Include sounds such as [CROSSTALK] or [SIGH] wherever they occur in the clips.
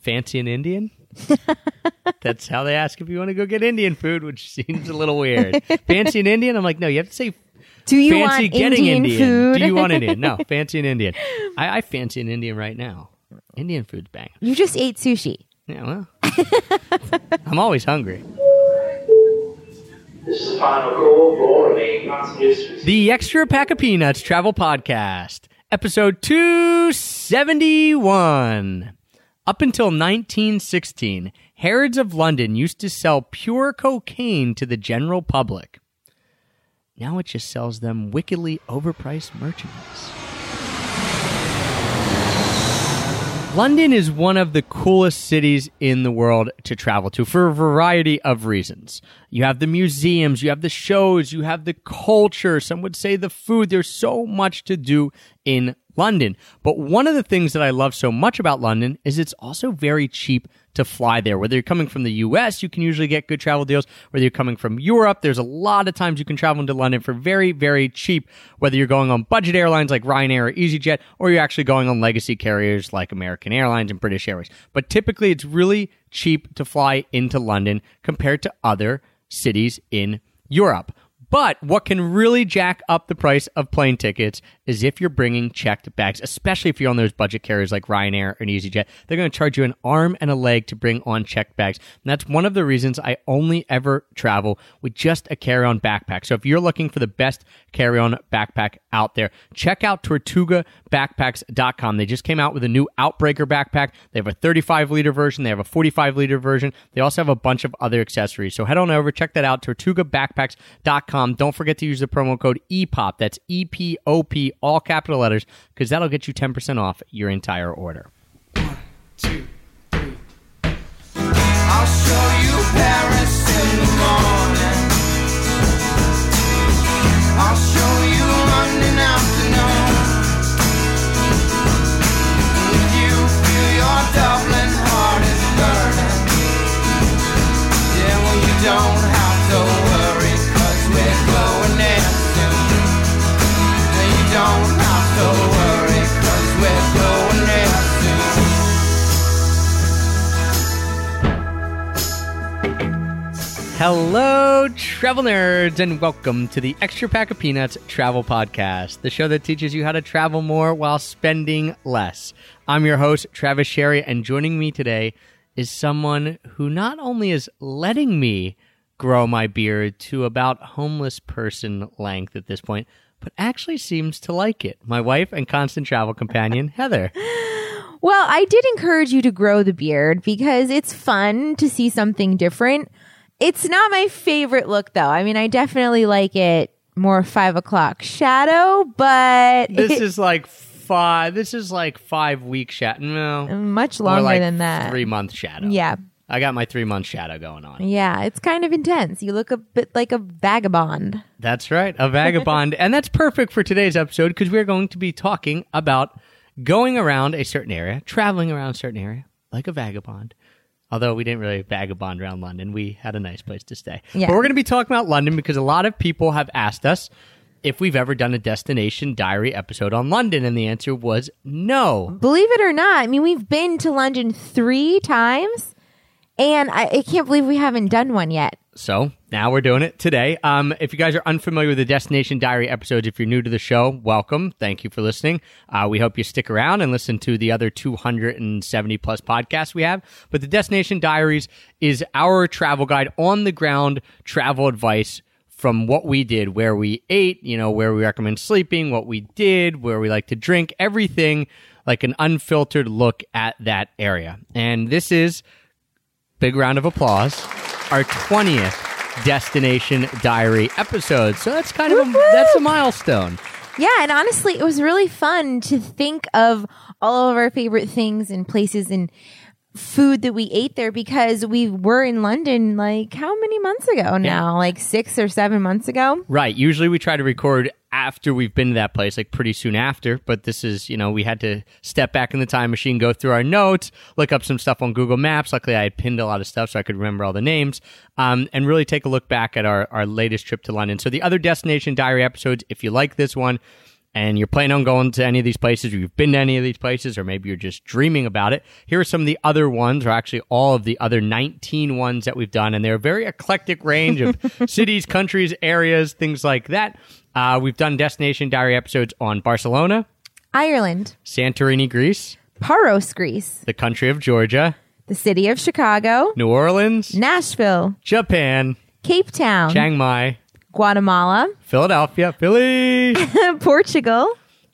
fancy an Indian? [LAUGHS] That's how they ask if you want to go get Indian food, which seems a little weird. [LAUGHS] fancy an Indian? I'm like, no, you have to say Do you fancy want getting Indian, Indian. food? Do you want Indian? No, [LAUGHS] fancy an Indian. I, I fancy an Indian right now. Indian food's bang. you just ate sushi. Yeah, well, I'm always hungry. This is the final call for all remaining passengers. The Extra Pack of Peanuts Travel Podcast, episode 271. Up until 1916, Harrods of London used to sell pure cocaine to the general public. Now it just sells them wickedly overpriced merchandise. London is one of the coolest cities in the world to travel to for a variety of reasons. You have the museums, you have the shows, you have the culture, some would say the food. There's so much to do in London. But one of the things that I love so much about London is it's also very cheap to fly there. Whether you're coming from the US, you can usually get good travel deals. Whether you're coming from Europe, there's a lot of times you can travel into London for very, very cheap. Whether you're going on budget airlines like Ryanair or EasyJet, or you're actually going on legacy carriers like American Airlines and British Airways. But typically it's really cheap to fly into London compared to other cities in Europe. But what can really jack up the price of plane tickets is if you're bringing checked bags, especially if you're on those budget carriers like Ryanair and EasyJet. They're going to charge you an arm and a leg to bring on checked bags. And that's one of the reasons I only ever travel with just a carry on backpack. So if you're looking for the best carry on backpack out there, check out TortugaBackpacks.com. They just came out with a new Outbreaker backpack. They have a 35 liter version, they have a 45 liter version. They also have a bunch of other accessories. So head on over, check that out, TortugaBackpacks.com. Don't forget to use the promo code EPOP. That's E P O P, all capital letters, because that'll get you 10% off your entire order. two, three. I'll show you Paris in the morning. Travel nerds, and welcome to the Extra Pack of Peanuts Travel Podcast, the show that teaches you how to travel more while spending less. I'm your host, Travis Sherry, and joining me today is someone who not only is letting me grow my beard to about homeless person length at this point, but actually seems to like it. My wife and constant travel companion, [LAUGHS] Heather. Well, I did encourage you to grow the beard because it's fun to see something different. It's not my favorite look, though. I mean, I definitely like it more five o'clock shadow, but This it- [LAUGHS] is like five. This is like five week shadow. No, much longer like than that. Three month shadow. Yeah. I got my three month shadow going on. Yeah, it's kind of intense. You look a bit like a vagabond. That's right, a vagabond. [LAUGHS] and that's perfect for today's episode because we're going to be talking about going around a certain area, traveling around a certain area like a vagabond. Although we didn't really vagabond around London, we had a nice place to stay. Yeah. But we're going to be talking about London because a lot of people have asked us if we've ever done a destination diary episode on London, and the answer was no. Believe it or not, I mean, we've been to London three times, and I, I can't believe we haven't done one yet. So now we're doing it today. Um, if you guys are unfamiliar with the Destination Diary episodes, if you're new to the show, welcome. Thank you for listening. Uh, we hope you stick around and listen to the other 270 plus podcasts we have. But the Destination Diaries is our travel guide on the ground travel advice from what we did, where we ate, you know, where we recommend sleeping, what we did, where we like to drink, everything like an unfiltered look at that area. And this is big round of applause, our 20th destination diary episode. So that's kind of a, that's a milestone. Yeah, and honestly, it was really fun to think of all of our favorite things and places and food that we ate there because we were in London like how many months ago now? Like six or seven months ago? Right. Usually we try to record after we've been to that place, like pretty soon after. But this is, you know, we had to step back in the time machine, go through our notes, look up some stuff on Google Maps. Luckily, I had pinned a lot of stuff so I could remember all the names, um, and really take a look back at our, our latest trip to London. So the other destination diary episodes, if you like this one, and you're planning on going to any of these places, or you've been to any of these places, or maybe you're just dreaming about it, here are some of the other ones, or actually all of the other 19 ones that we've done. And they're a very eclectic range of [LAUGHS] cities, countries, areas, things like that. Uh, we've done Destination Diary episodes on Barcelona, Ireland, Santorini, Greece, Paros, Greece, the country of Georgia, the city of Chicago, New Orleans, Nashville, Japan, Cape Town, Chiang Mai, Guatemala, [LAUGHS] Philadelphia, Philly, Portugal,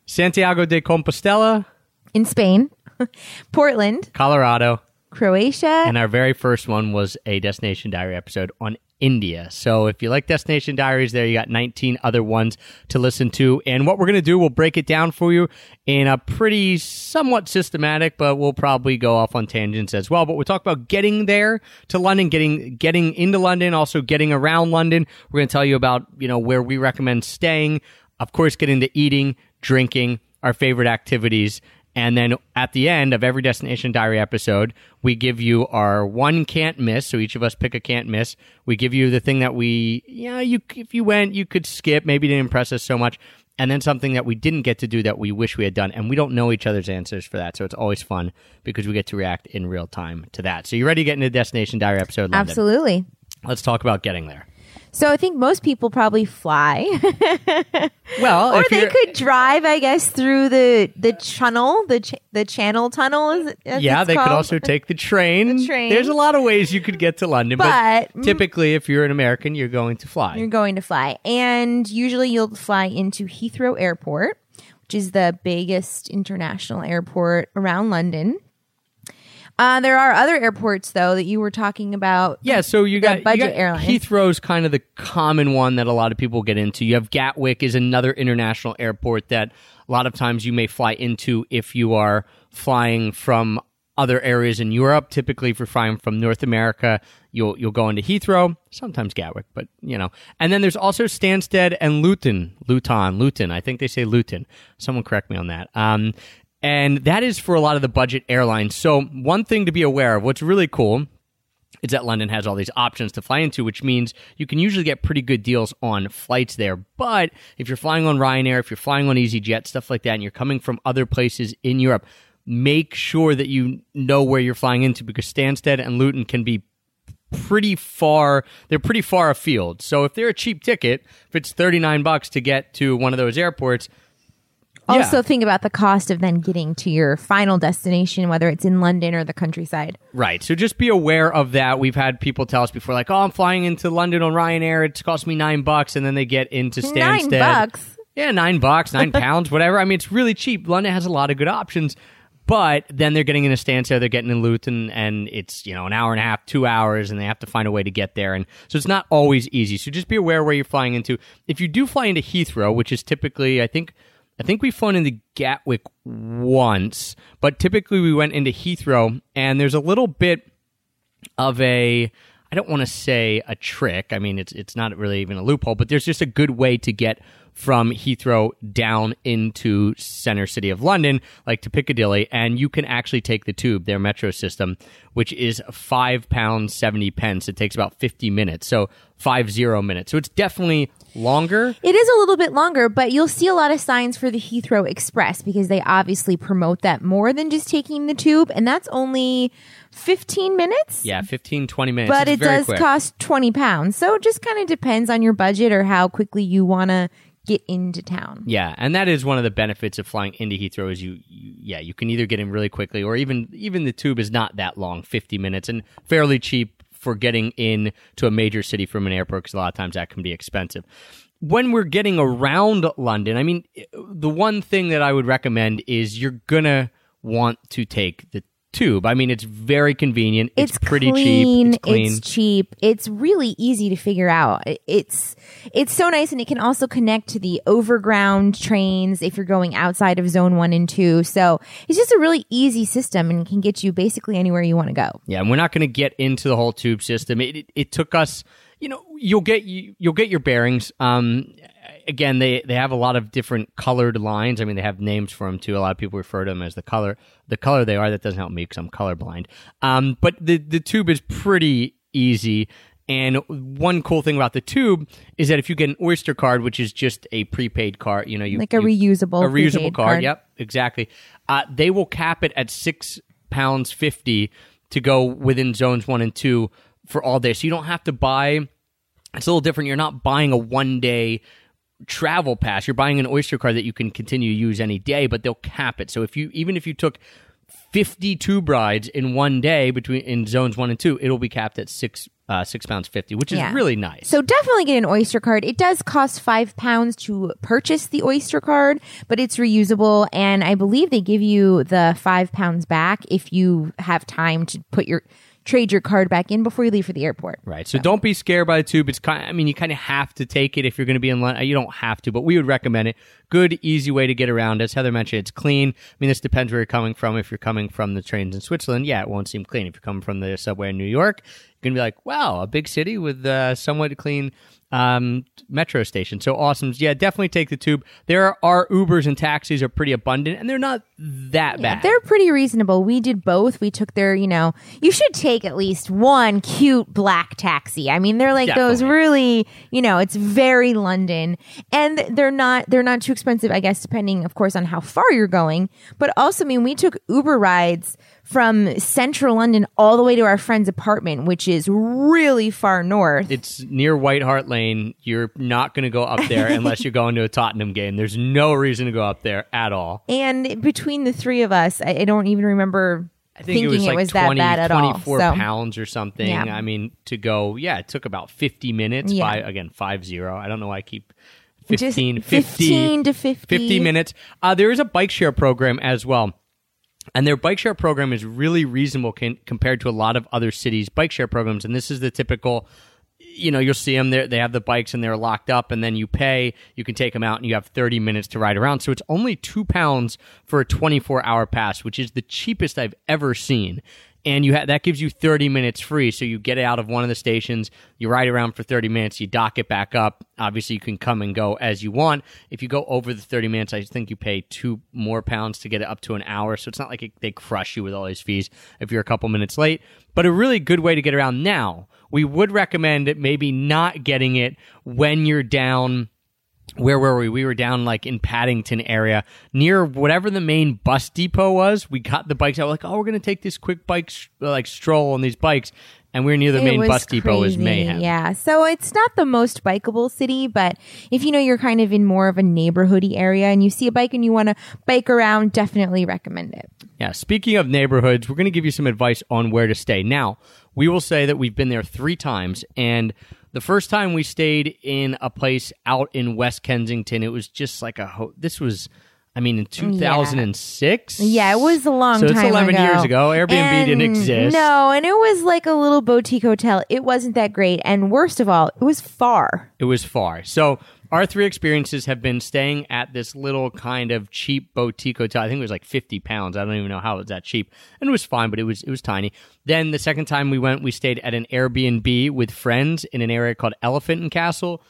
Santiago de Compostela, in Spain, [LAUGHS] Portland, Colorado, Croatia, and our very first one was a Destination Diary episode on India. So if you like Destination Diaries, there you got 19 other ones to listen to. And what we're going to do, we'll break it down for you in a pretty somewhat systematic, but we'll probably go off on tangents as well. But we'll talk about getting there to London, getting getting into London, also getting around London. We're going to tell you about you know where we recommend staying. Of course, getting to eating, drinking, our favorite activities. And then at the end of every Destination Diary episode, we give you our one can't miss. So each of us pick a can't miss. We give you the thing that we, yeah, you if you went, you could skip. Maybe didn't impress us so much. And then something that we didn't get to do that we wish we had done. And we don't know each other's answers for that. So it's always fun because we get to react in real time to that. So you ready to get into Destination Diary episode? London? absolutely. Let's talk about getting there. So I think most people probably fly, [LAUGHS] Well, or they could drive, I guess, through the the tunnel, the ch- the Channel Tunnel. Is yeah, they could also take the [LAUGHS] train. The train. There's a lot of ways you could get to London, but, But- mm. typically, if you're an American, you're going to fly. You're going to fly, and usually you'll fly into Heathrow Airport, which is the biggest international airport around London. Uh, there are other airports though that you were talking about. Yeah, so you got, budget you got airlines. Heathrow's kind of the common one that a lot of people get into. You have Gatwick is another international airport that a lot of times you may fly into if you are flying from other areas in Europe. Typically, if you're flying from North America, you'll you'll go into Heathrow, sometimes Gatwick, but you know. And then there's also Stansted and Luton, Luton, Luton. I think they say Luton. Someone correct me on that. Um, and that is for a lot of the budget airlines. So one thing to be aware of, what's really cool is that London has all these options to fly into, which means you can usually get pretty good deals on flights there. But if you're flying on Ryanair, if you're flying on EasyJet, stuff like that, and you're coming from other places in Europe, make sure that you know where you're flying into because Stansted and Luton can be pretty far they're pretty far afield so if they're a cheap ticket if it's 39 bucks to get to one of those airports yeah. Also, think about the cost of then getting to your final destination, whether it's in London or the countryside. Right. So just be aware of that. We've had people tell us before, like, "Oh, I'm flying into London on Ryanair. It's cost me nine bucks," and then they get into Stansted. Nine bucks. Yeah, nine bucks, nine [LAUGHS] pounds, whatever. I mean, it's really cheap. London has a lot of good options, but then they're getting into Stansted, they're getting in Luton, and it's you know an hour and a half, two hours, and they have to find a way to get there, and so it's not always easy. So just be aware where you're flying into. If you do fly into Heathrow, which is typically, I think. I think we've flown into Gatwick once, but typically we went into Heathrow, and there's a little bit of a I don't want to say a trick. I mean, it's it's not really even a loophole, but there's just a good way to get from Heathrow down into center city of London, like to Piccadilly, and you can actually take the tube, their metro system, which is five pounds seventy pence. It takes about fifty minutes, so five zero minutes. So it's definitely longer. It is a little bit longer, but you'll see a lot of signs for the Heathrow Express because they obviously promote that more than just taking the tube, and that's only 15 minutes. Yeah, 15, 20 minutes. But It's it does quick. cost 20 pounds. So it just kind of depends on your budget or how quickly you want to get into town. Yeah, and that is one of the benefits of flying into Heathrow is you, you yeah, you can either get in really quickly or even even the tube is not that long, 50 minutes and fairly cheap for getting in to a major city from an airport because a lot of times that can be expensive. When we're getting around London, I mean, the one thing that I would recommend is you're gonna want to take the tube. I mean, it's very convenient. It's, pretty clean, cheap. It's clean. It's cheap. It's really easy to figure out. It's it's so nice, and it can also connect to the overground trains if you're going outside of Zone One and Two. So it's just a really easy system and can get you basically anywhere you want to go. Yeah, and we're not going to get into the whole tube system. It, it, it took us, you know, you'll get you, you'll get your bearings. Um, again, they they have a lot of different colored lines. I mean, they have names for them too. A lot of people refer to them as the color the color they are. That doesn't help me because I'm colorblind. Um, but the the tube is pretty easy. And one cool thing about the tube is that if you get an Oyster card, which is just a prepaid card, you know, you Like a you- reusable a reusable card. card. Yep, exactly. Uh, they will cap it at six pounds fifty to go within zones one and two for all day. So you don't have to buy. It's a little different. You're not buying a one day travel pass. You're buying an Oyster card that you can continue to use any day, but they'll cap it. So if you even if you took 50 tube rides in one day between in zones one and two, it'll be capped at six uh, six pounds fifty, which is Yeah. really nice. So definitely get an Oyster card. It does cost five pounds to purchase the Oyster card, but it's reusable, and I believe they give you the five pounds back if you have time to put your trade your card back in before you leave for the airport. Right. So don't be scared by the tube. It's kind. I mean, you kind of have to take it if you're going to be in London. You don't have to, but we would recommend it. Good, easy way to get around. As Heather mentioned, it's clean. I mean, this depends where you're coming from. If you're coming from the trains in Switzerland, yeah, it won't seem clean. If you're coming from the subway in New York, you're gonna be like, wow, a big city with uh, somewhat clean um, metro station. So awesome. Yeah, definitely take the tube. There are Ubers and taxis are pretty abundant, and they're not that bad. They're pretty reasonable. We did both. We took their, you know, you should take at least one cute black taxi. I mean, they're like those really, you know, it's very London and they're not, they're not too expensive, I guess, depending, of course, on how far you're going. But also, I mean, we took Uber rides from central London all the way to our friend's apartment, which is really far north. it's near White Hart Lane. You're not going to go up there [LAUGHS] unless you're going to a Tottenham game. There's no reason to go up there at all. and between the three of us, I, I don't even remember I think thinking it was like that 20, bad at all. 24 So- pounds or something. Yeah. I mean, to go, yeah, it took about 50 minutes. Yeah. By, again, 5 0. I don't know why I keep Just 15, 15 to 50. 50 minutes. Uh, there is a bike share program as well. And their bike share program is really reasonable can, compared to a lot of other cities' bike share programs. And this is the typical, you know, you'll see them there. They have the bikes and they're locked up, and then you pay. You can take them out, and you have 30 minutes to ride around. So it's only two pounds for a 24 hour pass, which is the cheapest I've ever seen. And you ha- that gives you 30 minutes free. So you get out of one of the stations, you ride around for 30 minutes, you dock it back up. Obviously, you can come and go as you want. If you go over the 30 minutes, I think you pay two more pounds to get it up to an hour. So it's not like it, they crush you with all these fees if you're a couple minutes late. But a really good way to get around now. We would recommend maybe not getting it when you're down where were we? We were down like in Paddington area near whatever the main bus depot was. We got the bikes out. We're like, oh, we're gonna take this quick bike sh- like stroll on these bikes, and we are near the It main bus depot. Is crazy, mayhem. Yeah. So it's not the most bikeable city, but if you know you're kind of in more of a neighborhoody area and you see a bike and you want to bike around, definitely recommend it. Yeah. Speaking of neighborhoods, we're going to give you some advice on where to stay. Now, we will say that we've been there three times, and the first time we stayed in a place out in West Kensington, it was just like a. Ho- this was, I mean, in two thousand and six. Yeah, it was a long So time it's eleven ago. years ago. Airbnb didn't exist. No, and it was like a little boutique hotel. It wasn't that great, and worst of all, it was far. It was far. So our three experiences have been staying at this little kind of cheap boutique hotel. I think it was like fifty pounds. I don't even know how it was that cheap, and it was fine, but it was it was tiny. Then the second time we went, we stayed at an Airbnb with friends in an area called Elephant and Castle.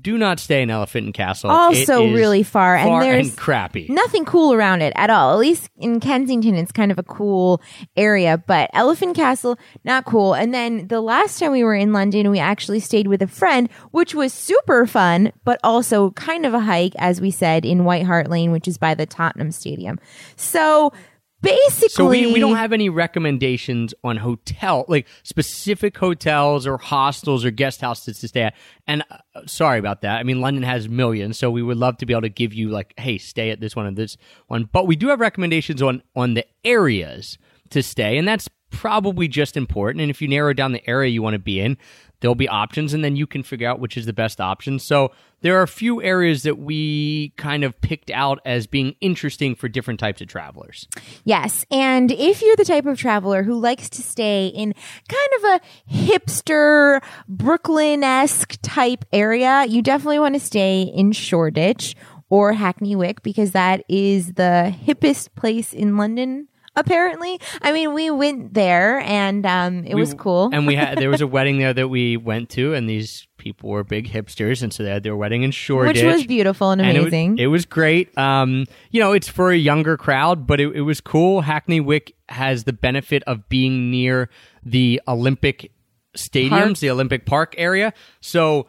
Do not stay in Elephant and Castle. Also It is really far, and far there's crappy. Nothing cool around it at all. At least in Kensington, it's kind of a cool area, but Elephant Castle, not cool. And then the last time we were in London, we actually stayed with a friend, which was super fun, but also kind of a hike, as we said, in White Hart Lane, which is by the Tottenham Stadium. So basically, So we, we don't have any recommendations on hotel, like specific hotels or hostels or guest houses to stay at. And uh, sorry about that. I mean, London has millions, so we would love to be able to give you like, hey, stay at this one and this one. But we do have recommendations on on the areas to stay, and that's probably just important. And if you narrow down the area you want to be in, there'll be options, and then you can figure out which is the best option. So there are a few areas that we kind of picked out as being interesting for different types of travelers. Yes. And if you're the type of traveler who likes to stay in kind of a hipster, Brooklyn esque type area, you definitely want to stay in Shoreditch or Hackney Wick because that is the hippest place in London. Apparently, I mean, we went there and um, it We- was cool. and we had there was a [LAUGHS] wedding there that we went to, and these people were big hipsters, and so they had their wedding in Shoreditch, which was beautiful and and it was- amazing. It was, great. Um, you know, it's for a younger crowd, but it, it was cool. Hackney Wick has the benefit of being near the Olympic stadiums, Park. the Olympic Park area. So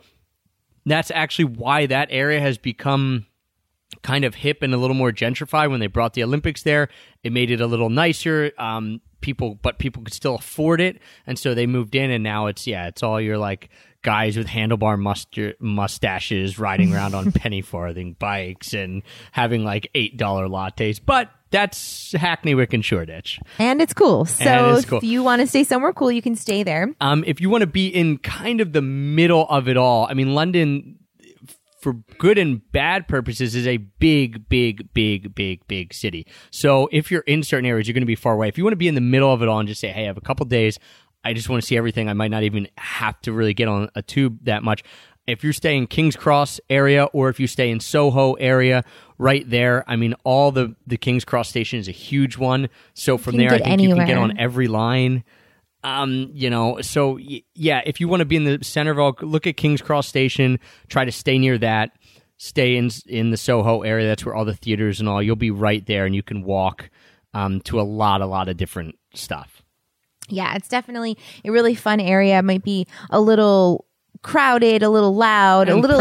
that's actually why that area has become kind of hip and a little more gentrified when they brought the Olympics there. It made it a little nicer. Um, people, but people could still afford it, and so they moved in, and now it's yeah, it's all your like guys with handlebar musta- mustaches riding around on [LAUGHS] penny farthing bikes and having like eight dollar lattes. But that's Hackney Wick and Shoreditch. And it's cool. So it's cool. if you want to stay somewhere cool, you can stay there. Um, if you want to be in kind of the middle of it all, I mean, London, for good and bad purposes, is a big, big, big, big, big city. So if you're in certain areas, you're going to be far away. If you want to be in the middle of it all and just say, hey, I have a couple days, I just want to see everything, I might not even have to really get on a tube that much. If you stay in King's Cross area or if you stay in Soho area, right there, I mean, all the, the King's Cross station is a huge one. So from there, I think you can get on every line um you know so y- yeah if you want to be in the center of all look at king's cross station try to stay near that stay in in the soho area that's where all the theaters and all you'll be right there and you can walk um to a lot a lot of different stuff Yeah, it's definitely a really fun area. It might be a little crowded, a little loud, a little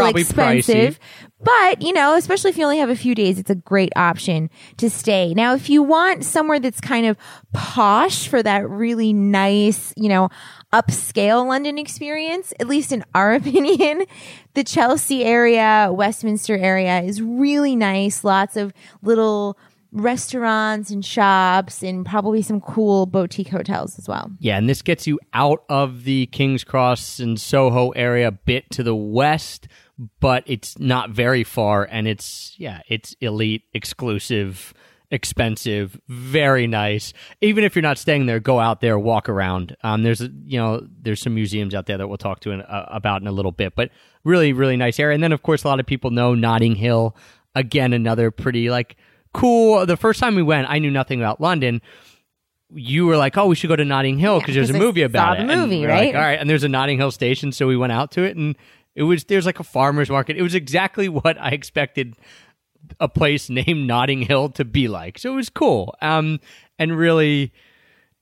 expensive. But, you know, especially if you only have a few days, it's a great option to stay. Now, if you want somewhere that's kind of posh for that really nice, you know, upscale London experience, at least in our [LAUGHS] opinion, the Chelsea area, Westminster area is really nice. Lots of little restaurants and shops and probably some cool boutique hotels as well. yeah and this gets you out of the king's cross and soho area a bit to the west but it's not very far and it's yeah it's elite exclusive expensive very nice. Even if you're not staying there go out there walk around. Um, there's you know there's some museums out there that we'll talk to in, uh, about in a little bit but really really nice area. And then of course a lot of people know notting hill. Again another pretty like cool. The first time we went i knew nothing about london. You were like, "Oh, we should go to Notting Hill because there's a movie about it." the And movie, we're like, right? All right, and there's a Notting Hill station, so we went out to it, and it was there's like a farmers market. It was exactly [LAUGHS] what I expected a place named Notting Hill to be like. So it was cool, um, and really,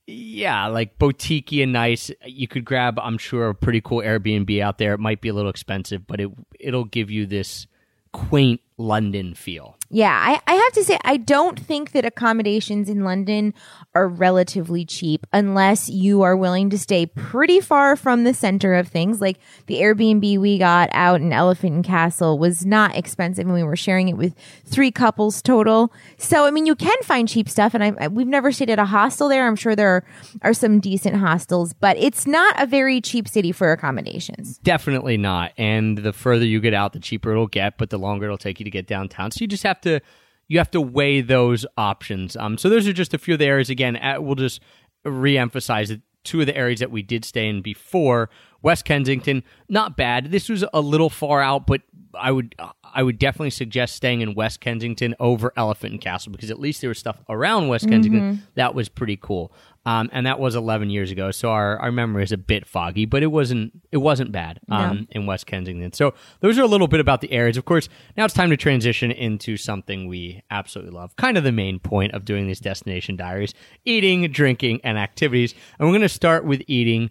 yeah, like boutique and nice. You could grab, I'm sure, a pretty cool Airbnb out there. It might be a little expensive, but it it'll give you this quaint London feel. Yeah, I, I have to say, I don't think that accommodations in London are relatively cheap unless you are willing to stay pretty far from the center of things. Like the Airbnb we got out in Elephant and Castle was not expensive and we were sharing it with three couples total. So, I mean, you can find cheap stuff and I, I- we've never stayed at a hostel there. I'm sure there are, are some decent hostels, but it's not a very cheap city for accommodations. Definitely not. And the further you get out, the cheaper it'll get, but the longer it'll take you to get downtown. So you just have to you have to weigh those options. Um, so those are just a few of the areas. Again, uh, we'll just reemphasize that two of the areas that we did stay in before. West Kensington, not bad. This was a little far out, but I would I would definitely suggest staying in West Kensington over Elephant and Castle because at least there was stuff around West Kensington that was pretty cool. Um, and that was 11 years ago, so our, our memory is a bit foggy, but it wasn't it wasn't bad um, in West Kensington. So those are a little bit about the areas. Of course, now it's time to transition into something we absolutely love, kind of the main point of doing these destination diaries: eating, drinking, and activities. And we're going to start with eating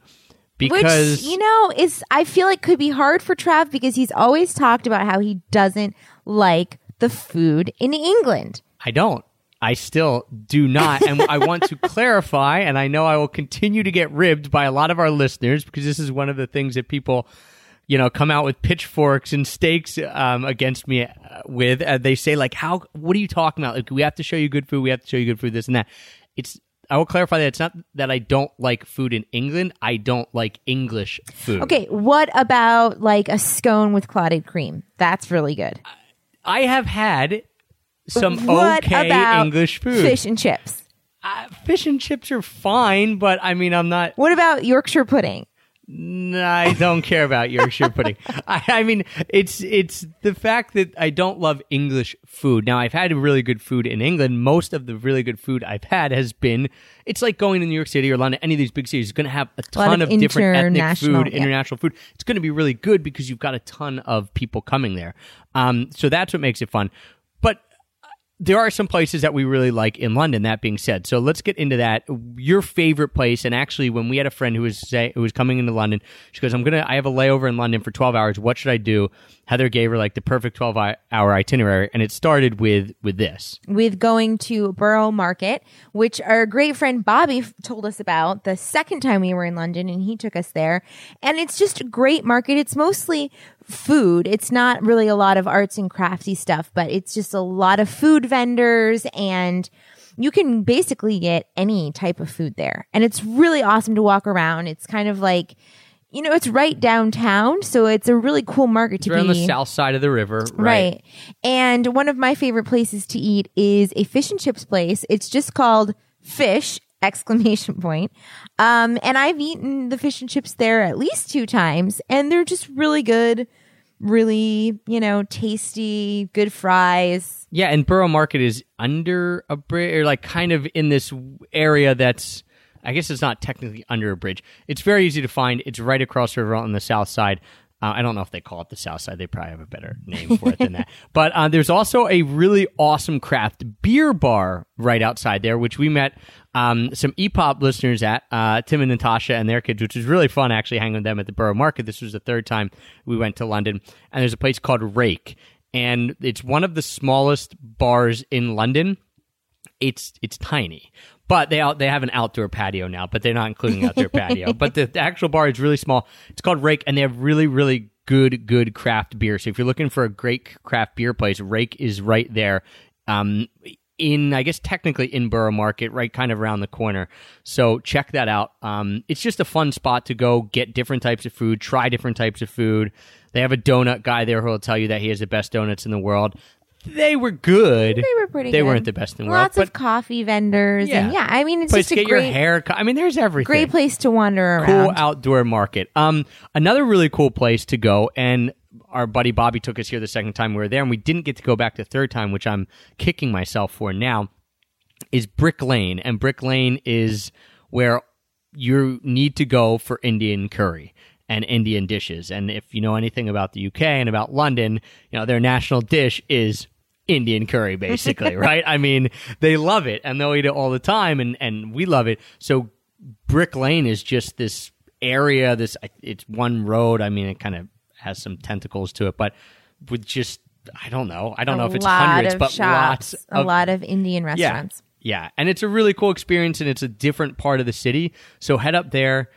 because Which, you know, is I feel like could be hard for Trav because he's always talked about how he doesn't like the food in England. I don't. I still do not. And I want to clarify, and I know I will continue to get ribbed by a lot of our listeners because this is one of the things that people, you know, come out with pitchforks and stakes um, against me uh, with. Uh, they say, like, how, what are you talking about? Like, we have to show you good food. We have to show you good food, this and that. It's, I will clarify that it's not that I don't like food in England. I don't like English food. Okay, what about like a scone with clotted cream? That's really good. I have had some what okay about English food. Fish and chips. Uh, fish and chips are fine, but I mean, I'm not. What about Yorkshire pudding? No, I don't care about Yorkshire pudding. [LAUGHS] I, I mean, it's it's the fact that I don't love English food. Now, I've had really good food in England. Most of the really good food I've had has been. It's like going to New York City or London. Any of these big cities is going to have a ton of of, different ethnic food, yeah. international food. It's going to be really good because you've got a ton of people coming there. Um, so that's what makes it fun. There are some places that we really like in London. That being said, so let's get into that. Your favorite place, and actually, when we had a friend who was say, who was coming into London, she goes, "I'm gonna, I have a layover in London for 12 hours. What should I do?" Heather gave her like the perfect 12 hour itinerary, and it started with with this. with going to Borough Market, which our great friend Bobby told us about the second time we were in London and he took us there. And it's just a great market. It's mostly food. It's not really a lot of arts and crafty stuff, but it's just a lot of food vendors and you can basically get any type of food there. And it's really awesome to walk around. It's kind of like, you know, it's right downtown, so it's a really cool market to We're on the south side of the river, right? Right. And one of my favorite places to eat is a fish and chips place. It's just called Fish [LAUGHS] exclamation point. Um, and I've eaten the fish and chips there at least two times and they're just really good, really, you know, tasty, good fries. Yeah, and Borough Market is under a bridge, or like kind of in this area that's, I guess it's not technically under a bridge. It's very easy to find. It's right across the river on the south side. Uh, I don't know if they call it the south side. They probably have a better name for it than that. [LAUGHS] But uh, there's also a really awesome craft beer bar right outside there, which we met um, some EPOP listeners at, uh, Tim and Natasha and their kids, which was really fun actually hanging with them at the Borough Market. This was the third time we went to London. And there's a place called Rake. And it's one of the smallest bars in London it's it's tiny. But they out they have an outdoor patio now, but they're not including outdoor patio. [LAUGHS] But the, the actual bar is really small. It's called Rake, and they have really really good good craft beer. So if you're looking for a great craft beer place, Rake is right there. Um, in I guess technically in Borough Market, right kind of around the corner. So check that out. Um, it's just a fun spot to go get different types of food, try different types of food. They have a donut guy there who will tell you that he has the best donuts in the world. They were good. They were pretty They good. weren't the best in the world. Lots of coffee vendors. And Yeah. yeah, I mean, it's just a fun place just to get your great, hair cut. I mean, there's everything. great place to wander around. Cool outdoor market. Um, another really cool place to go, and our buddy Bobby took us here the second time we were there, and we didn't get to go back the third time, which I'm kicking myself for now. Is Brick Lane, and Brick Lane is where you need to go for Indian curry and Indian dishes. And if you know anything about the UK and about London, you know their national dish is Indian curry, basically, [LAUGHS] right? I mean, they love it and they'll eat it all the time, and and we love it. So Brick Lane is just this area. This it's one road. I mean, it kind of has some tentacles to it, but with just I don't know. I don't know if it's hundreds, but shops, lots a lot of Indian yeah, restaurants. yeah, and it's a really cool experience, and it's a different part of the city. So head up there.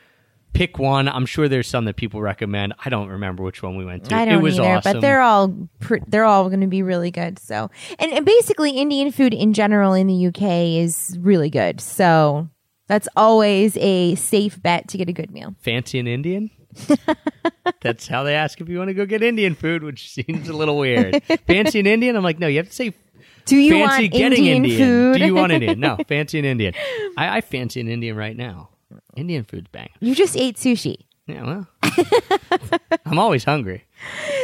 Pick one. I'm sure there's some that people recommend. I don't remember which one we went to. I don't it was either, awesome. but they're all pr- they're all going to be really good. So, and, and basically, Indian food in general in the UK is really good. So that's always a safe bet to get a good meal. fancy an Indian. [LAUGHS] That's how they ask if you want to go get Indian food, which seems a little weird. [LAUGHS] fancy an Indian? I'm like, no, you have to say Do you fancy want getting Indian, Indian. food? Do you want Indian? No, [LAUGHS] fancy an Indian. I, I fancy an Indian right now. Indian food's bang. you just ate sushi. Yeah, well, I'm always hungry.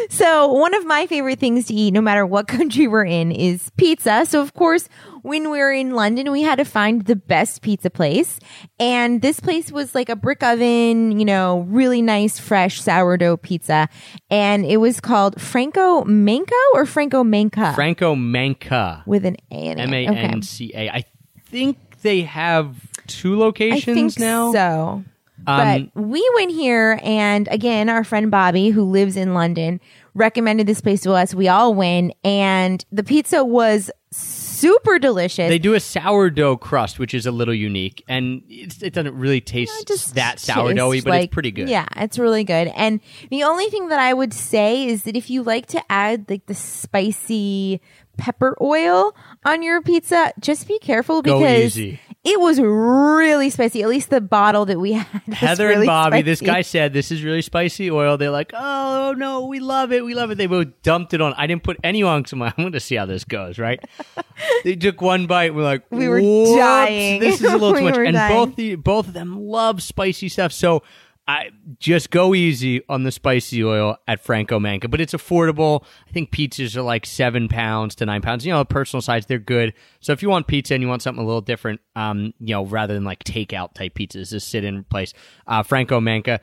So, one of my favorite things to eat, no matter what [LAUGHS] country we're in, is pizza. So, of course, when we were in London, we had to find the best pizza place. And this place was like a brick oven, you know, really nice, fresh sourdough pizza. And it was called Franco Manco or Franco Manca Franco Manca, with an A in it. M A. N C A. I think they have two I locations think now. so. Um, but we went here, and again, our friend Bobby, who lives in London, recommended this place to us. We all went, and the pizza was super delicious. They do a sourdough crust, which is a little unique, and it's, it doesn't really taste just that sourdoughy, but like- it's pretty good. Yeah, it's really good. And the only thing that I would say is that if you like to add like the spicy pepper oil on your pizza, just be careful because easy. It was really spicy. At least the bottle that we [LAUGHS] had. Heather really and Bobby, this guy said this is really spicy oil. They're like, oh no, we love it, we love it. They both dumped it on. I didn't put any on because I'm going to see how this goes. Right? [LAUGHS] they took one bite. We're like, We were dying. This is a little [LAUGHS] too much. And dying. both the both of them love spicy stuff. So. I just go easy on the spicy oil at Franco Manca, but it's affordable. I think pizzas are like seven pounds to nine pounds. You know, personal size, they're good. So if you want pizza and you want something a little different, um, you know, rather than like takeout type pizzas, just sit in place. Uh, Franco Manca,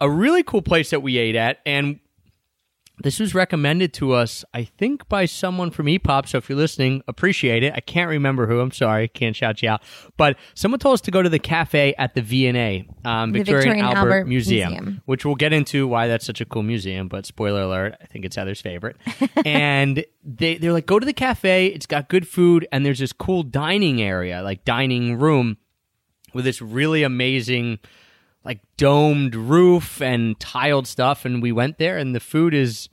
a really cool place that we ate at, and This was recommended to us, I think, by someone from EPOP. So if you're listening, appreciate it. I can't remember who. I'm sorry, can't shout you out. But someone told us to go to the cafe at the V&A, um, The Victorian, Victorian Albert, Albert Museum, Museum. which we'll get into why that's such a cool museum. But spoiler alert, I think it's Heather's favorite. [LAUGHS] and they they're like, go to the cafe. It's got good food, and there's this cool dining area, like dining room, with this really amazing like domed roof and tiled stuff and we went there and the food is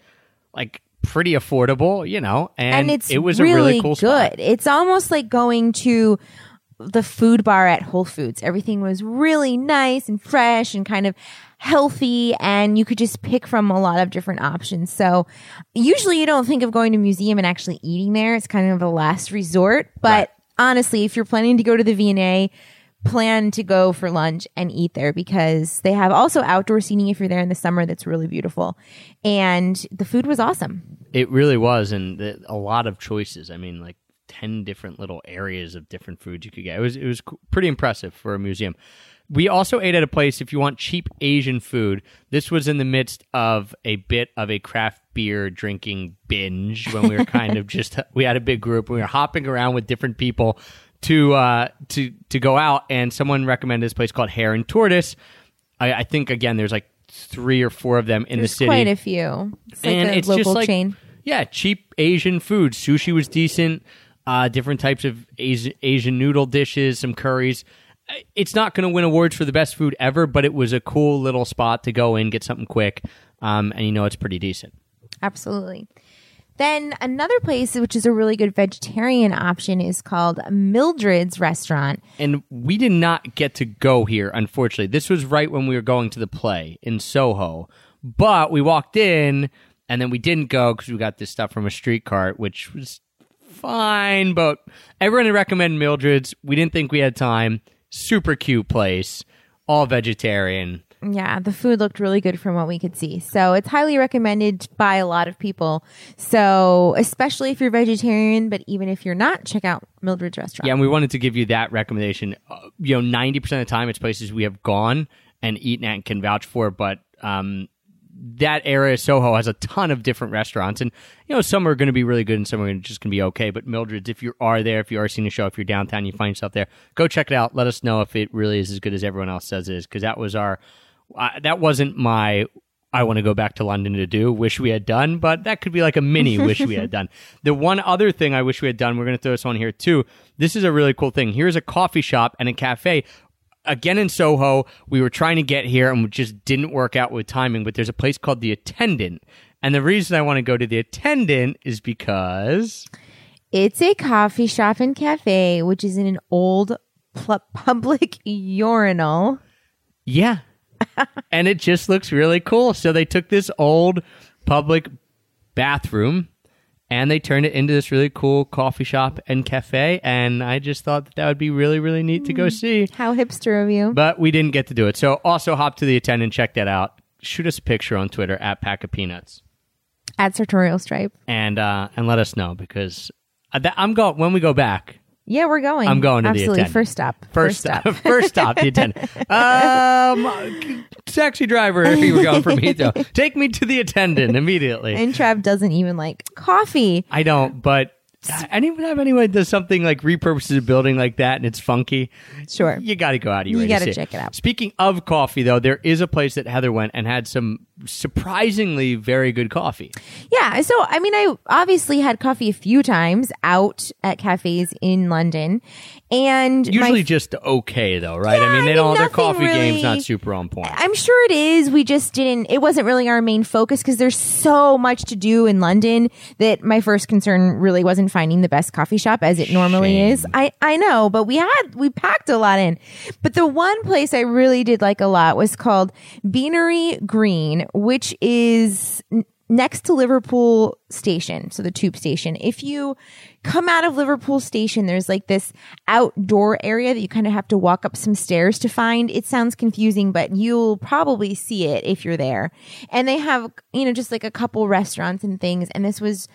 like pretty affordable you know and, and it's it was really, a really cool good. spot. It's almost like going to the food bar at Whole Foods. Everything was really nice and fresh and kind of healthy and you could just pick from a lot of different options. So usually you don't think of going to a museum and actually eating there. It's kind of a last resort, but Right. honestly, if you're planning to go to the V&A, plan to go for lunch and eat there because they have also outdoor seating if you're there in the summer that's really beautiful. And the food was awesome. it really was and the, a lot of choices i mean like 10 different little areas of different foods you could get it was it was pretty impressive for a museum we also ate at a place if you want cheap asian food this was in the midst of a bit of a craft beer drinking binge when we were kind of [LAUGHS] just we had a big group we were hopping around with different people to uh to to go out and someone recommended this place called hare and tortoise i, I think again there's like three or four of them in There's the city quite a few. It's like and a it's local just like chain. yeah, cheap Asian food. Sushi was decent. Uh, different types of Asian, Asian noodle dishes, some curries. It's not going to win awards for the best food ever, but it was a cool little spot to go in, get something quick, um, and you know it's pretty decent. Absolutely. Then another place, which is a really good vegetarian option, is called Mildred's Restaurant. And we did not get to go here, unfortunately. This was right when we were going to the play in Soho, but we walked in and then we didn't go because we got this stuff from a street cart, which was fine. But everyone had recommended Mildred's. We didn't think we had time. Super cute place, all vegetarian. Yeah, the food looked really good from what we could see. So it's highly recommended by a lot of people. So, especially if you're vegetarian, but even if you're not, check out Mildred's Restaurant. Yeah, and we wanted to give you that recommendation. Uh, you know, ninety percent of the time, it's places we have gone and eaten at and can vouch for. But um, that area, Soho, has a ton of different restaurants, and you know, some are going to be really good and some are just going to be okay. But Mildred's, if you are there, if you are seeing a show, if you're downtown, you find yourself there, go check it out. Let us know if it really is as good as everyone else says it is, because that was our. Uh, that wasn't my I want to go back to London to do. Wish we had done, but that could be like a mini [LAUGHS] wish we had done. The one other thing I wish we had done, we're going to throw this on here too. This is a really cool thing. Here's a coffee shop and a cafe. Again in Soho, we were trying to get here and we just didn't work out with timing, but there's a place called The Attendant. And the reason I want to go to The Attendant is because It's a coffee shop and cafe, which is in an old pl- public [LAUGHS] urinal. Yeah. And it just looks really cool. So they took this old public bathroom and they turned it into this really cool coffee shop and cafe. And I just thought that that would be really, really neat to go see. How hipster of you. But we didn't get to do it. So also hop to the attendant, check that out. Shoot us a picture on Twitter at Pack of Peanuts At Sartorial Stripe. and uh, and let us know because I'm going when we go back. Yeah, we're going. I'm going to the Absolutely. attendant. First stop. First, stop. [LAUGHS] First stop, the attendant. [LAUGHS] Um, taxi driver, If you were going for me, though, [LAUGHS] Take me to the attendant immediately. And Trav doesn't even like coffee. I don't, but anyone have anyone does something like repurposes a building like that and it's funky? Sure. You got to go out of your You way to gotta see check it out. Speaking of coffee, though, there is a place that Heather went and had some surprisingly very good coffee. Yeah. So, I mean, I obviously had coffee a few times out at cafes in London. And Usually just okay, though, right? I mean, they I don't. their coffee game's not super on point. I'm sure it is. We just didn't, it wasn't really our main focus because there's so much to do in London that my first concern really wasn't finding the best coffee shop as it normally Shame. is. I, I know, but we had, we packed a lot in. But the one place I really did like a lot was called Beany Green, which is next to Liverpool Station. So the tube station. If you come out of Liverpool Station, there's like this outdoor area that you kind of have to walk up some stairs to find. It sounds confusing, but you'll probably see it if you're there. And they have, you know, just like a couple restaurants and things. And this was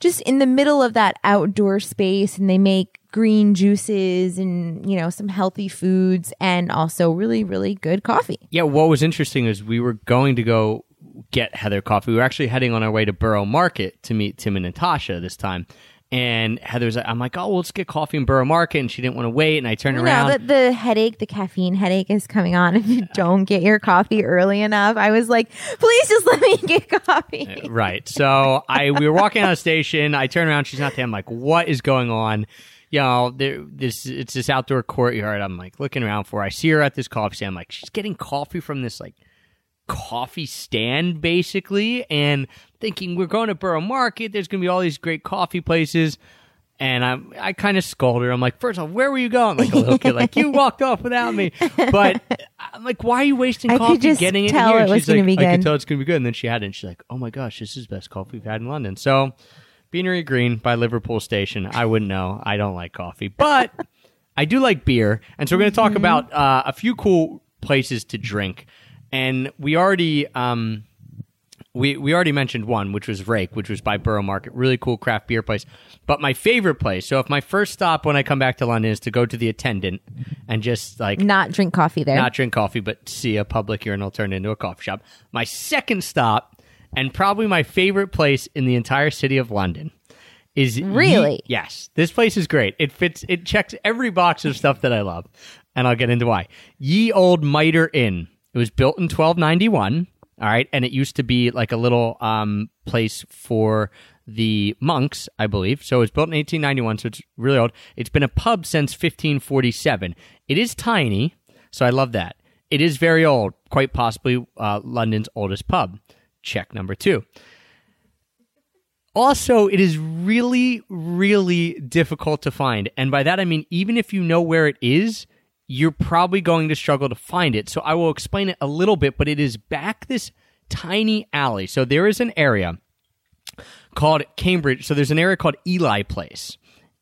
just in the middle of that outdoor space and they make green juices and, you know, some healthy foods and also really, really good coffee. Yeah, what was interesting is we were going to go get Heather coffee. We were actually heading on our way to Borough Market to meet Tim and Natasha this time. And Heather's like, I'm like, oh, well, let's get coffee in Borough Market. And she didn't want to wait. And I turned around. No, the, the headache, the caffeine headache is coming on if you don't get your coffee early enough. I was like, please just let me get coffee. Uh, right. So I we were walking out of the station. I turn around. She's not there. I'm like, what is going on? You know, there, this it's this outdoor courtyard. I'm like looking around for. her. I see her at this coffee stand. I'm like, she's getting coffee from this like coffee stand basically, and thinking we're going to Borough Market. There's going to be all these great coffee places. And I'm, I kind of scold her. I'm like, first off, where were you going? Like a little kid, like you walked off without me. But I'm like, why are you wasting I coffee getting it here? it She's like, I can tell it's gonna be good. And then she had it. and she's like, oh my gosh, this is the best coffee we've had in London. So, Beany Green by Liverpool Station. I wouldn't know. I don't like coffee, but I do like beer. And so we're going to talk Mm-hmm. about uh, a few cool places to drink. And we already um, we we already mentioned one, which was Rake, which was by Borough Market, really cool craft beer place. But my favorite place. So if my first stop when I come back to London is to go to the attendant and just like Not drink coffee there. not drink coffee, but see a public urinal turned into a coffee shop. My second stop, and probably my favorite place in the entire city of London, is Ye- Really? yes, this place is great. It fits. It checks every box of stuff that I love, and I'll get into why. Ye Old Mitre Inn. It was built in 1291. All right, and it used to be like a little um, place for the monks, I believe. So it was built in 1891, so it's really old. It's been a pub since 1547. It is tiny, so I love that. It is very old, quite possibly uh, London's oldest pub. Check number two. Also, it is really, really difficult to find. And by that, I mean, even if you know where it is, you're probably going to struggle to find it. So I will explain it a little bit, but it is back this tiny alley. So there is an area called Cambridge. So there's an area called Ely Place.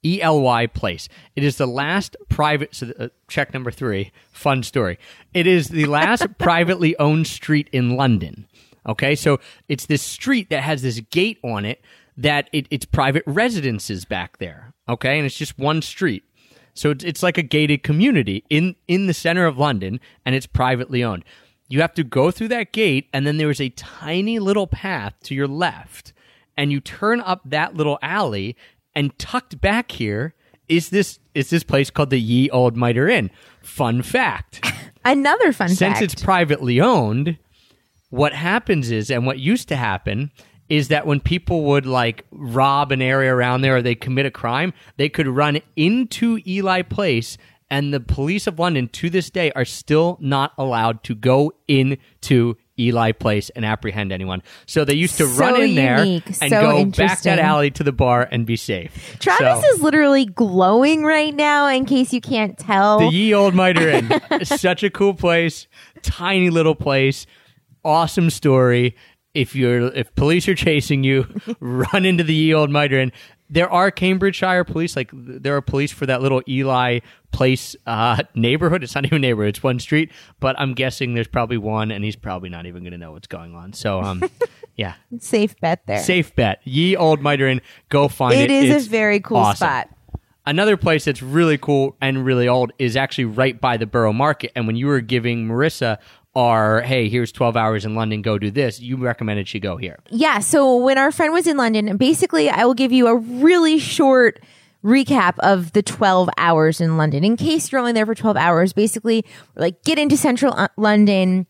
E L Y Place. It is the last private. So uh, check number three. Fun story. It is the last [LAUGHS] privately owned street in London. Okay, so it's this street that has this gate on it that it, it's private residences back there. Okay, and it's just one street. So it's, it's like a gated community in in the center of London, and it's privately owned. You have to go through that gate, and then there is a tiny little path to your left, and you turn up that little alley, and tucked back here is this is this place called the Ye Old Mitre Inn. Fun fact: [LAUGHS] Another fun since fact. Since it's privately owned, what happens is, and what used to happen is that when people would like rob an area around there or they commit a crime, they could run into Ely Place. And the police of London to this day are still not allowed to go into Ely Place and apprehend anyone. So they used to So run in there and so go back that alley to the bar and be safe. Travis So- is literally glowing right now. In case you can't tell, the Ye Old Mitre Inn. [LAUGHS] Such a cool place, tiny little place, awesome story. If you're if police are chasing you, [LAUGHS] run into the Ye Old Mitre Inn. There are Cambridgeshire police, like there are police for that little Ely Place uh, [LAUGHS] neighborhood. It's not even a neighborhood; it's one street. But I'm guessing there's probably one, and he's probably not even going to know what's going on. So, um, [LAUGHS] yeah, safe bet there. safe bet. Ye Old Mitre Inn. Go find it. it is It's a very cool awesome. spot. Another place that's really cool and really old is actually right by the Borough Market. And when you were giving Marissa our, hey, here's 12 hours in London, go do this, you recommended she go here. Yeah. So when our friend was in London, basically, I will give you a really short recap of the 12 hours in London in case you're only there for 12 hours. Basically, like get into central uh, London.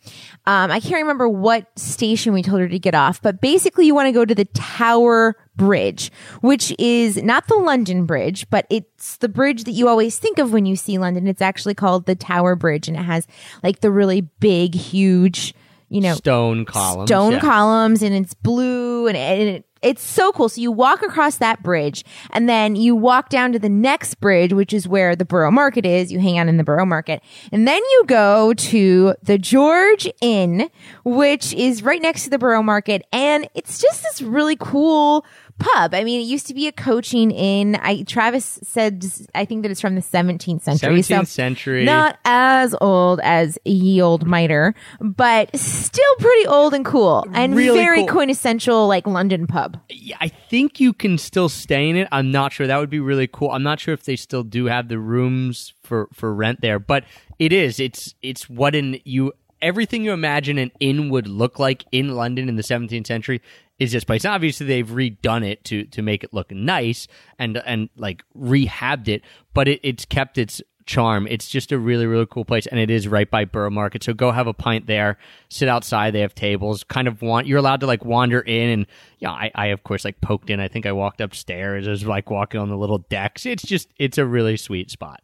Um, I can't remember what station we told her to get off, but basically, you want to go to the Tower Bridge, which is not the London Bridge, but it's the bridge that you always think of when you see London. It's actually called the Tower Bridge and it has like the really big, huge, you know, Stone columns. stone yeah. columns and it's blue and, and it, it's so cool. So you walk across that bridge and then you walk down to the next bridge, which is where the Borough Market is. You hang out in the Borough Market and then you go to the George Inn, which is right next to the Borough Market. And it's just this really cool pub. I mean, it used to be a coaching inn. I, Travis said, I think that it's from the 17th century. 17th so century. Not as old as Ye Old Mitre, but still pretty old and cool and Really very cool. quintessential like London pub. Yeah, I think you can still stay in it. I'm not sure. That would be really cool. I'm not sure if they still do have the rooms for, for rent there, but it is. It's it's what in you everything you imagine an inn would look like in London in the 17th century is this place. Obviously, they've redone it to to make it look nice and and like rehabbed it, but it, it's kept its charm. It's just a really really cool place, and it is right by Borough Market. So go have a pint there, sit outside. They have tables. Kind of want you're allowed to like wander in, and yeah, I, I of course like poked in. I think I walked upstairs. I was like walking on the little decks. It's just it's a really sweet spot.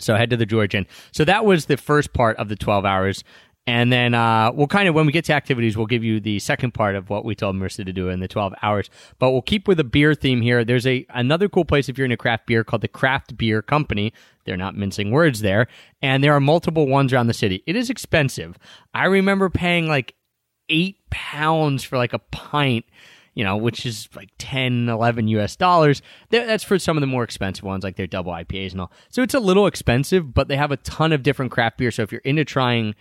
So head to the George Inn. So that was the first part of the 12 hours. And then uh, we'll kind of, when we get to activities, we'll give you the second part of what we told Marissa to do in the 12 hours. But we'll keep with a beer theme here. There's a another cool place if you're into craft beer called the Craft Beer Company. They're not mincing words there. And there are multiple ones around the city. It is expensive. I remember paying like eight pounds for like a pint you know, which is like 10, 11 US dollars. That's for some of the more expensive ones, like their double IPAs and all. So it's a little expensive, but they have a ton of different craft beers. So if you're into trying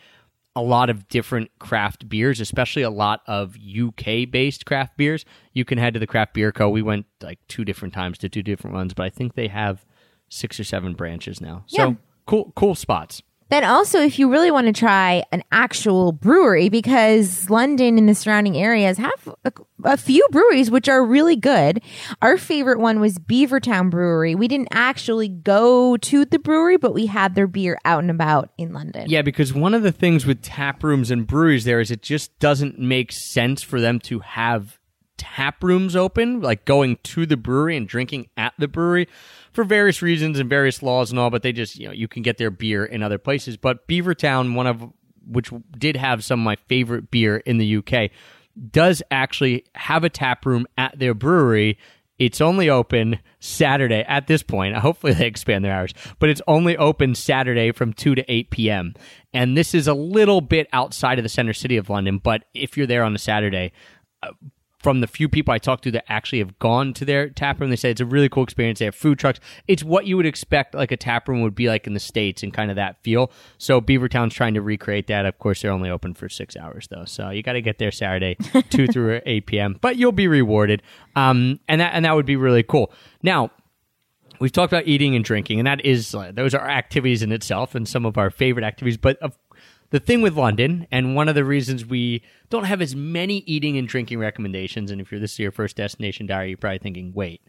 a lot of different craft beers, especially a lot of UK based craft beers, you can head to the Craft Beer Co. We went like two different times to two different ones, but I think they have six or seven branches now. So Yeah. cool, cool spots. Then also, if you really want to try an actual brewery, because London and the surrounding areas have a, a few breweries which are really good. Our favorite one was Beavertown Brewery. We didn't actually go to the brewery, but we had their beer out and about in London. Yeah, because one of the things with tap rooms and breweries there is it just doesn't make sense for them to have tap rooms open, like going to the brewery and drinking at the brewery for various reasons and various laws and all, but they just, you know, you can get their beer in other places. But Beavertown, one of which did have some of my favorite beer in the UK, does actually have a tap room at their brewery. It's only open Saturday at this point. [LAUGHS] Hopefully they expand their hours, but it's only open Saturday from 2 to 8 p.m. And this is a little bit outside of the center city of London, but if you're there on a Saturday, uh, from the few people I talked to that actually have gone to their tap room, they say it's a really cool experience. They have food trucks. It's what you would expect like a tap room would be like in the States and kind of that feel. So Beavertown's trying to recreate that. Of course, they're only open for six hours though. So you got to get there Saturday, [LAUGHS] 2 through 8 p.m., but you'll be rewarded. Um, and that, and that would be really cool. Now, we've talked about eating and drinking, and that is uh, those are activities in itself and some of our favorite activities. But of, the thing with London, and one of the reasons we don't have as many eating and drinking recommendations, and if you're this is your first destination diary, you're probably thinking, wait,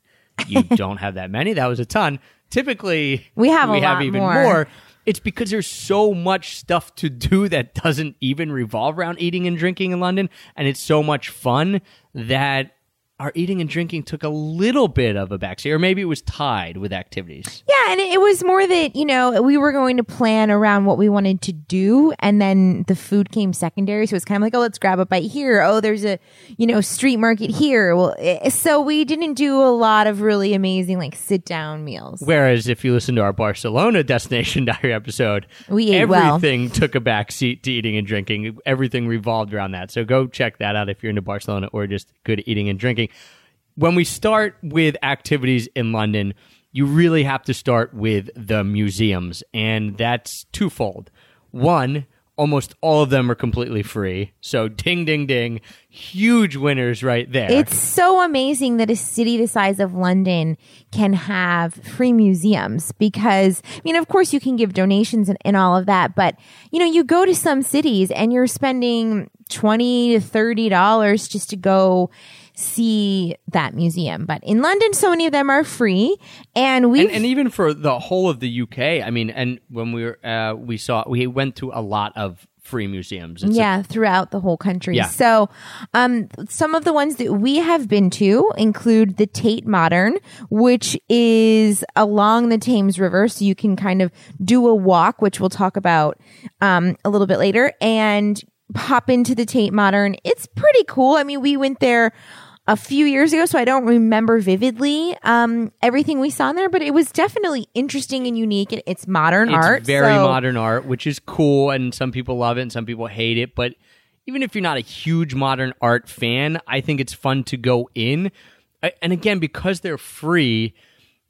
you [LAUGHS] don't have that many? That was a ton. Typically, We have we have even more. more. It's because there's so much stuff to do that doesn't even revolve around eating and drinking in London, and it's so much fun that our eating and drinking took a little bit of a backseat, or maybe it was tied with activities. Yeah, and it, it was more that, you know, we were going to plan around what we wanted to do and then the food came secondary. So it's kind of like, oh, let's grab a bite here. Oh, there's a, you know, street market here. Well, eh, so we didn't do a lot of really amazing like sit down meals. Whereas if you listen to our Barcelona destination [LAUGHS] diary episode, We ate well. everything took a backseat to eating and drinking. Everything revolved around that. So go check that out if you're into Barcelona or just good eating and drinking. When we start with activities in London, you really have to start with the museums, and that's twofold. One, almost all of them are completely free. So ding ding ding, huge winners right there. It's so amazing that a city the size of London can have free museums because, I mean, of course you can give donations and, and all of that, but you know, you go to some cities and you're spending 20 to 30 dollars just to go see that museum. But in London, so many of them are free and we and, and even for the whole of the UK, I mean, and when we were uh, we saw we went to a lot of free museums. It's a- yeah, throughout the whole country. Yeah. So, um, some of the ones that we have been to include the Tate Modern, which is along the Thames River. So you can kind of do a walk, which we'll talk about, um, a little bit later and hop into the Tate Modern. It's pretty cool. I mean, we went there a few years ago, so I don't remember vividly, um, everything we saw in there, but it was definitely interesting and unique. It- It's modern it's art. very so- modern art, which is cool, and some people love it and some people hate it. But even if you're not a huge modern art fan, I think it's fun to go in. And again, because they're free,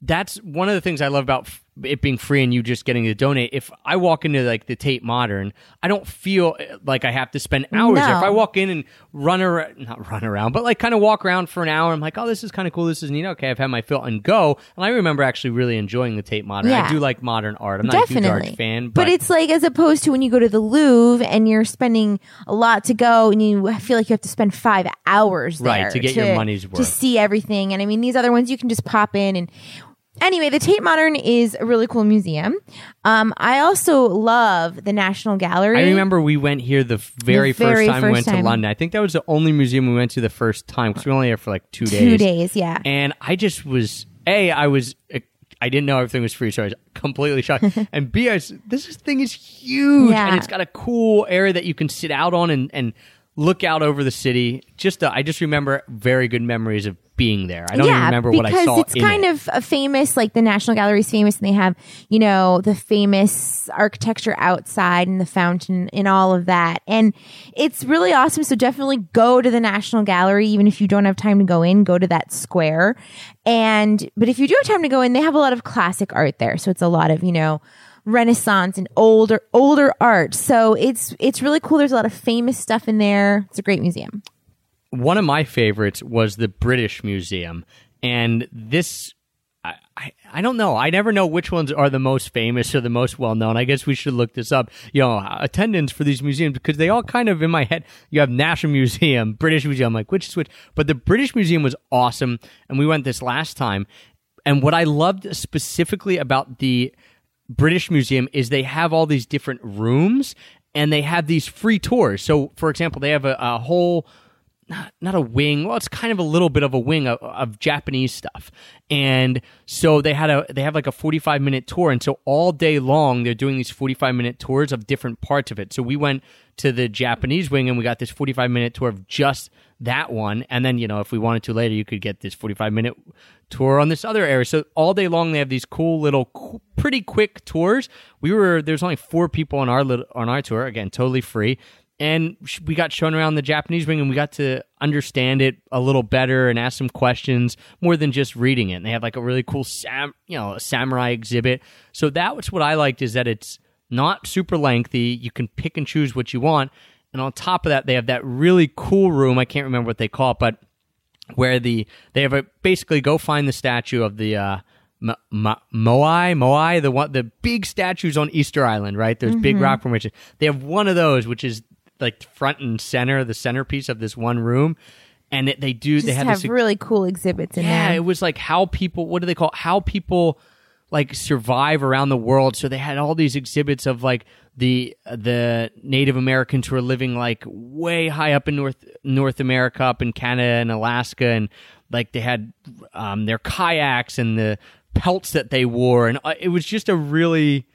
that's one of the things I love about it being free and you just getting to donate. If I walk into like the Tate Modern, I don't feel uh, like I have to spend hours there. No. If I walk in and run around, not run around, but like kind of walk around for an hour, I'm like, oh, this is kind of cool. This is neat. Okay, I've had my fill and go. And I remember actually really enjoying the Tate Modern. I do like modern art. I'm not a huge Definitely. art fan, but, it's like as opposed to when you go to the Louvre and you're spending a lot to go and you feel like you have to spend five hours Right, there to get your money's worth to see everything. And I mean, these other ones you can just pop in and. Anyway, the Tate Modern is a really cool museum. Um, I also love the National Gallery. I remember we went here the very, The very first time we first went to. London. I think that was the only museum we went to the first time because we were only there for like two days. two days. Yeah, And I just was a I was I didn't know everything was free, so I was completely shocked. [LAUGHS] and B, I was, this thing is huge, Yeah. and it's got a cool area that you can sit out on and and look out over the city. Just uh, I just remember very good memories of being there. I don't even remember what I because saw. it's in kind it. of a famous, like the National Gallery is famous, and they have you know the famous architecture outside and the fountain and all of that, and it's really awesome. So definitely go to the National Gallery, even if you don't have time to go in. Go to that square, and but if you do have time to go in, they have a lot of classic art there. So it's a lot of you know. Renaissance and older older art. So it's it's really cool. There's a lot of famous stuff in there. It's a great museum. one of my favorites was the British Museum, and this. I, I, don't know. I never know which ones are the most famous or the most well known. I guess we should look this up. You know, attendance for these museums because they all kind of in my head. You have National [LAUGHS] Museum, British Museum, like which is which. But the British Museum was awesome, and we went this last time. And what I loved specifically about the British Museum is they have all these different rooms and they have these free tours. So, for example, they have a, a whole not, not a wing. Well, it's kind of a little bit of a wing of, of Japanese stuff, and so they had a they have like a forty five minute tour, and so all day long they're doing these forty five minute tours of different parts of it. So we went to the Japanese wing, and we got this forty five minute tour of just that one, and then you know if we wanted to later, you could get this forty five minute tour on this other area. So all day long they have these cool little, pretty quick tours. We were there's only four people on our little, on our tour again, totally free and we got shown around the Japanese wing and we got to understand it a little better and ask some questions more than just reading it. And they have like a really cool sam, you know, samurai exhibit. So that was what I liked is that it's not super lengthy. You can pick and choose what you want. And on top of that, they have that really cool room. I can't remember what they call it, but where the they have a basically go find the statue of the uh Moai, Moai, the one, the big statues on Easter Island, right? There's big Mm-hmm. rock formations. They have one of those, which is like front and center, the centerpiece of this one room, and it, they do. Just they have, have, this. really cool exhibits in yeah, there. it was like how people. What do they call it? how people like survive around the world? So they had all these exhibits of like the the Native Americans who are living like way high up in North North America, up in Canada and Alaska, and like they had um, their kayaks and the pelts that they wore, and uh, it was just a really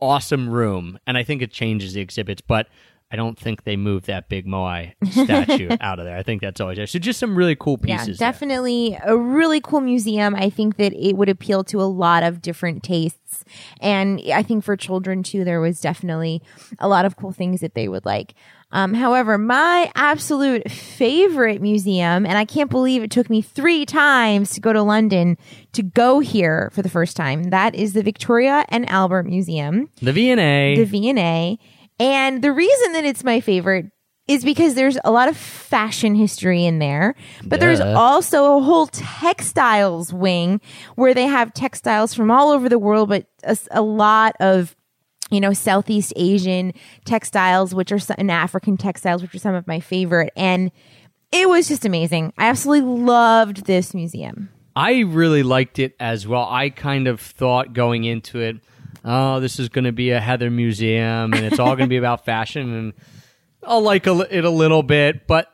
awesome room. And I think it changes the exhibits, but. I don't think they moved that big Moai statue [LAUGHS] out of there. I think that's always there. So just some really cool yeah, pieces. there. definitely a really cool museum. I think that it would appeal to a lot of different tastes. And I think for children too, there was definitely a lot of cool things that they would like. Um, however, my absolute favorite museum, and I can't believe it took me three times to go to London to go here for the first time, that is the Victoria and Albert Museum The V&A. the V&A. And the reason that it's my favorite is because there's a lot of fashion history in there, but there's also a whole textiles wing where they have textiles from all over the world, but a, a lot of you know Southeast Asian textiles, which are some, and African textiles, which are some of my favorite, and it was just amazing. I absolutely loved this museum. I really liked it as well. I kind of thought going into it, oh, this is going to be a Heather museum and it's all going to be about fashion and I'll like it a little bit, but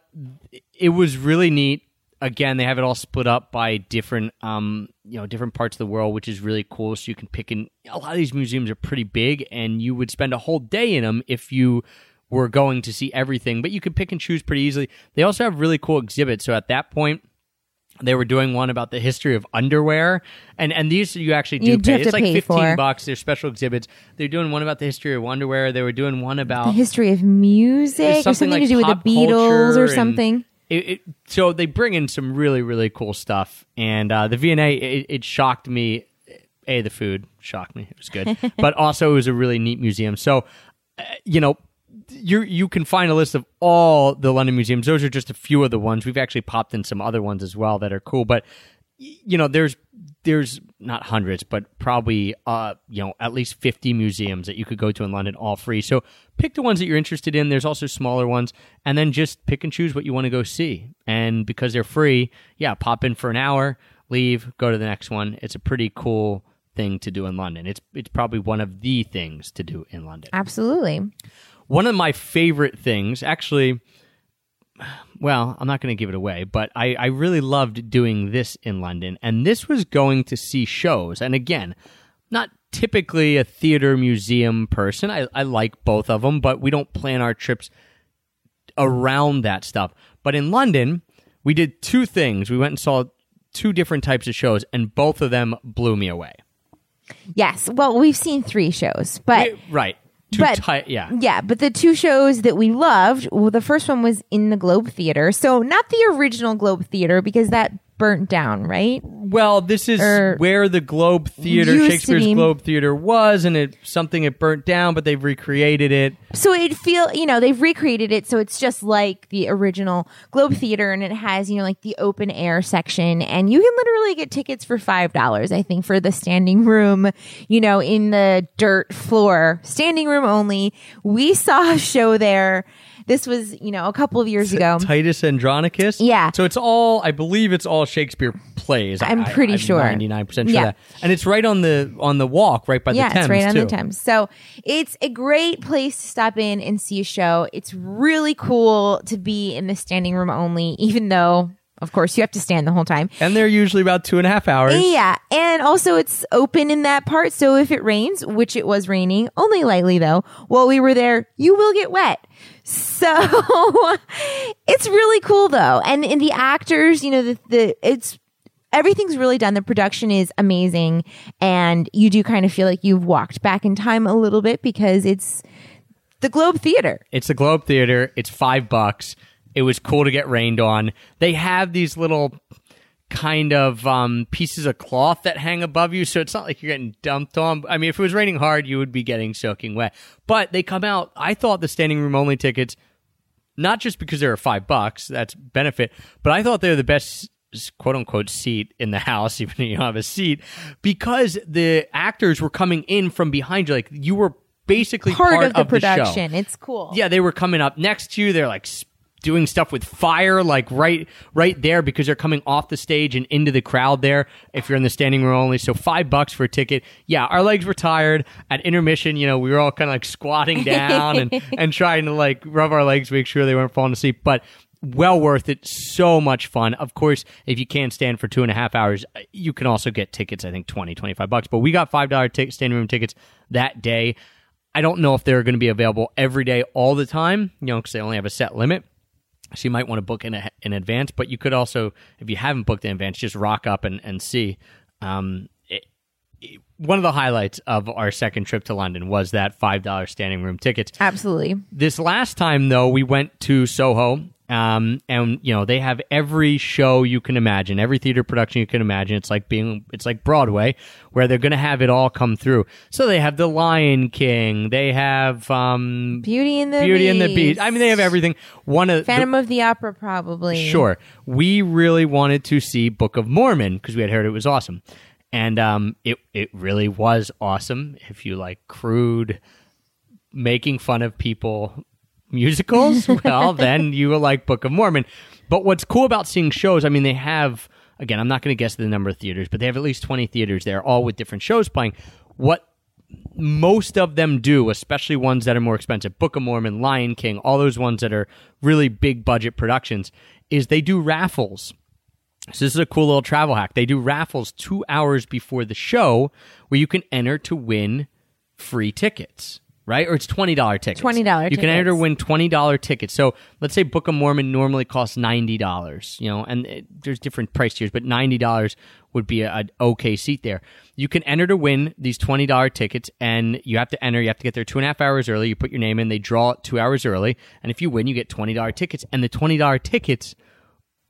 it was really neat. Again, they have it all split up by different, um, you know, different parts of the world, which is really cool. So you can pick in. A lot of these museums are pretty big, and you would spend a whole day in them if you were going to see everything. But you could pick and choose pretty easily. They also have really cool exhibits. So at that point, they were doing one about the history of underwear, and and these you actually do You pay. It's like pay fifteen for. bucks. They're special exhibits. They're doing one about the history of underwear. They were doing one about The history of music or something like to do with the Beatles or something. It, it, so they bring in some really really cool stuff, and uh, the V&A it, it shocked me a the food shocked me; it was good, [LAUGHS] but also it was a really neat museum. So, uh, you know, you you can find a list of all the London museums. Those are just a few of the ones. We've actually popped in some other ones as well that are cool, but you know, there's there's not hundreds, but probably uh you know at least fifty museums that you could go to in London, all free. So pick the ones that you're interested in. There's also smaller ones, and then just pick and choose what you want to go see. And because they're free, yeah, pop in for an hour, leave, go to the next one. It's a pretty cool thing to do in London. It's it's probably one of the things to do in London. Absolutely. One of my favorite things, actually, well, I'm not going to give it away, but I, I really loved doing this in London. And this was going to see shows. And again, not typically a theater museum person. I, I like both of them, but we don't plan our trips around that stuff. But in London, we did two things. We went and saw two different types of shows, and both of them blew me away. Yes. Well, we've seen three shows, but right. Two but- ti- yeah. yeah, but the two shows that we loved, well, the first one was in the Globe Theater. So not the original Globe Theater because that burnt down, right? Well, this is Or- where the Globe Theater, Used to Shakespeare's be. Globe Theater was, and it something it burnt down, but they've recreated it. So it feel, you know, they've recreated it so it's just like the original Globe Theater and it has, you know, like the open air section and you can literally get tickets for $5, I think, for the standing room, you know, in the dirt floor, standing room only. We saw a show there. This was, you know, a couple of years ago. Titus Andronicus. Yeah. So it's all, I believe it's all Shakespeare plays. I'm I- pretty I'm sure. 99% sure Yeah. that. And it's right on the on the walk, right by yeah, the Thames, it's right on too. the Thames. So it's a great place to stop in and see a show. It's really cool to be in the standing room only, even though, of course, you have to stand the whole time. And they're usually about two and a half hours. Yeah, and also it's open in that part, so if it rains, which it was raining, only lightly though, while we were there, you will get wet. So [LAUGHS] it's really cool though, and and the actors, you know, the the it's everything's really done. The production is amazing, and you do kind of feel like you've walked back in time a little bit because it's the Globe Theater. It's the Globe Theater. It's five bucks. It was cool to get rained on. They have these little kind of um, pieces of cloth that hang above you, so it's not like you're getting dumped on. I mean, if it was raining hard, you would be getting soaking wet. But they come out. I thought the standing room only tickets, not just because they were five bucks, that's benefit, but I thought they were the best quote unquote seat in the house, [LAUGHS] even if you don't have a seat, because the actors were coming in from behind you, like you were basically Part, part, of the production. it's cool. Yeah, they were coming up next to you. They're like doing stuff with fire, like right, right there because they're coming off the stage and into the crowd there. If you're in the standing room only, so five bucks for a ticket. Yeah, our legs were tired at intermission. You know, we were all kind of like squatting down and [LAUGHS] and trying to like rub our legs, make sure they weren't falling asleep, but. Well worth it. So much fun. Of course, if you can't stand for two and a half hours, uh, you can also get tickets, I think 20, 25 bucks. But we got $5 t- standing room tickets that day. I don't know if they're going to be available every day all the time, you know, because they only have a set limit. So you might want to book in, a, in advance, but you could also, if you haven't booked in advance, just rock up and, and see. Um, it, it- one of the highlights of our second trip to London was that $5 standing room tickets. Absolutely. This last time, though, we went to Soho, um, and you know they have every show you can imagine, every theater production you can imagine. It's like being, it's like Broadway, where they're going to have it all come through. So they have The Lion King, they have um, Beauty and the Beauty and the Beast. Beast. I mean, they have everything. One of the- Phantom of the Opera, probably. Sure. We really wanted to see Book of Mormon because we had heard it was awesome. And um, it it really was awesome. If you like crude making fun of people musicals, [LAUGHS] well, then you will like Book of Mormon. But what's cool about seeing shows, I mean, they have again, I'm not going to guess the number of theaters, but they have at least 20 theaters there, all with different shows playing. What most of them do, especially ones that are more expensive, Book of Mormon, Lion King, all those ones that are really big budget productions, is they do raffles. So this is a cool little travel hack. They do raffles two hours before the show where you can enter to win free tickets. Right? Or it's twenty dollar tickets. $20 You can enter to win twenty dollar tickets. So let's say Book of Mormon normally costs ninety dollars. You know, and it, there's different price tiers, but ninety dollars would be a- an okay seat there. You can enter to win these twenty dollar tickets, and you have to enter. You have to get there two and a half hours early. You put your name in. They draw it two hours early, and if you win, you get twenty dollar tickets. And the twenty dollar tickets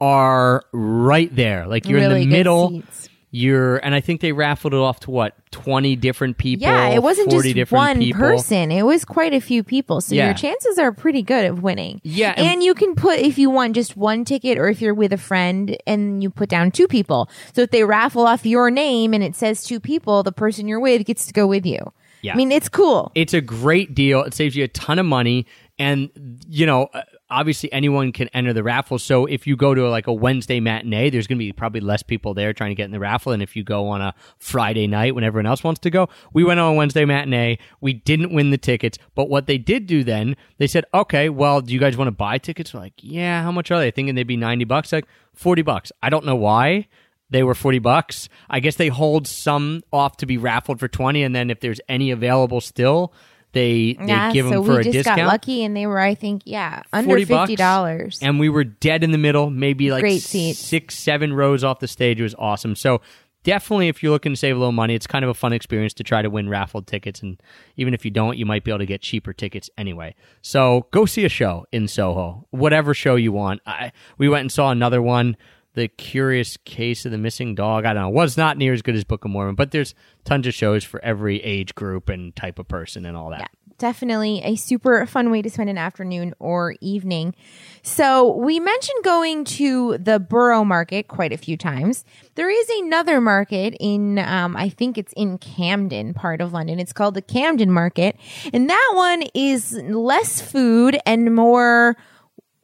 are right there. Like you're in the middle. seats. You're and I think they raffled it off to what twenty different people. Yeah, it wasn't 40 just one people. person. It was quite a few people. So Yeah. your chances are pretty good of winning. Yeah, and- And, you can put if you want just one ticket or if you're with a friend and you put down two people. So if they raffle off your name and it says two people, the person you're with gets to go with you. Yeah. I mean, it's cool. It's a great deal. It saves you a ton of money, and you know, obviously anyone can enter the raffle. So if you go to like a Wednesday matinee, there's going to be probably less people there trying to get in the raffle. And if you go on a Friday night when everyone else wants to go, we went on a Wednesday matinee. We didn't win the tickets, but what they did do then, they said, okay, well, do you guys want to buy tickets? We're like, yeah. How much are they? Thinking they'd be ninety bucks. Like forty bucks. I don't know why they were 40 bucks. I guess they hold some off to be raffled for 20 and then if there's any available still, they they yeah, give so them for we a just discount. got lucky and they were, I think, yeah, under 40 bucks. fifty dollars. And we were dead in the middle, maybe like Great seats. 6 7 rows off the stage. It was awesome. So Definitely, if you're looking to save a little money, it's kind of a fun experience to try to win raffled tickets. And even if you don't, you might be able to get cheaper tickets anyway. So go see a show in Soho, whatever show you want. I, we went and saw another one, The Curious Case of the Missing Dog. I don't know. Was not near as good as Book of Mormon, but there's tons of shows for every age group and type of person and all that. Yeah, definitely a super fun way to spend an afternoon or evening. So, we mentioned going to the Borough Market quite a few times. There is another market in, um, I think it's in Camden, part of London. It's called the Camden Market. And that one is less food and more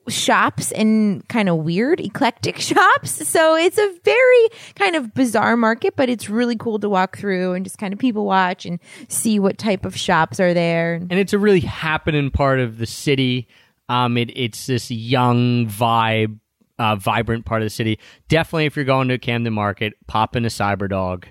shops and kind of weird eclectic [LAUGHS] shops. So it's a very kind of bizarre market, but it's really cool to walk through and just kind of people watch and see what type of shops are there. and it's a really happening part of the city. Um, it, it's this young vibe, uh, vibrant part of the city. Definitely, if you're going to Camden Market, pop in a Cyberdog.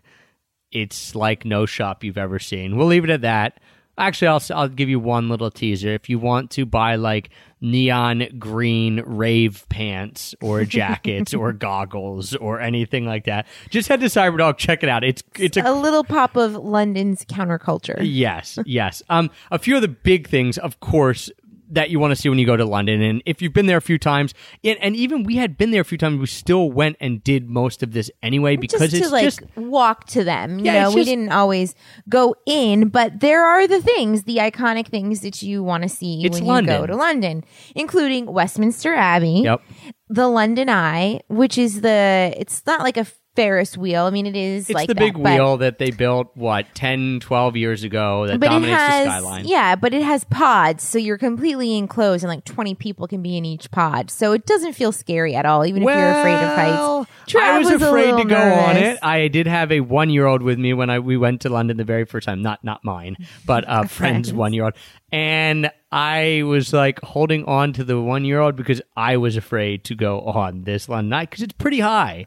It's like no shop you've ever seen. We'll leave it at that. Actually, I'll I'll give you one little teaser. If you want to buy like neon green rave pants or [LAUGHS] jackets or goggles or anything like that, just head to Cyberdog. Check it out. It's it's a a little pop of London's counterculture. yes, yes. Um, a few of the big things, of course, that you want to see when you go to London, and if you've been there a few times, and, and even we had been there a few times, we still went and did most of this anyway because just it's to like just walk to them. You Yeah, know, we just- didn't always go in, but there are the things, the iconic things that you want to see when London. you go to London, including Westminster Abbey, yep. the London Eye, which is the it's not like a Ferris wheel. I mean, it is It's like the that, big weel that they built what 10, 12 years ago that but it dominates has the skyline. yeah, but it has pods, so you're completely enclosed, and like 20 people can be in each pod, so it doesn't feel scary at all, even if you're afraid of heights. Trav I was, a afraid to go on it. I did have a one year old with me when I we went to London the very first time. Not not mine, but [LAUGHS] a friend's friend's. one year old. And I was like holding on to the one year old because I was afraid to go on this London Eye because it's pretty high.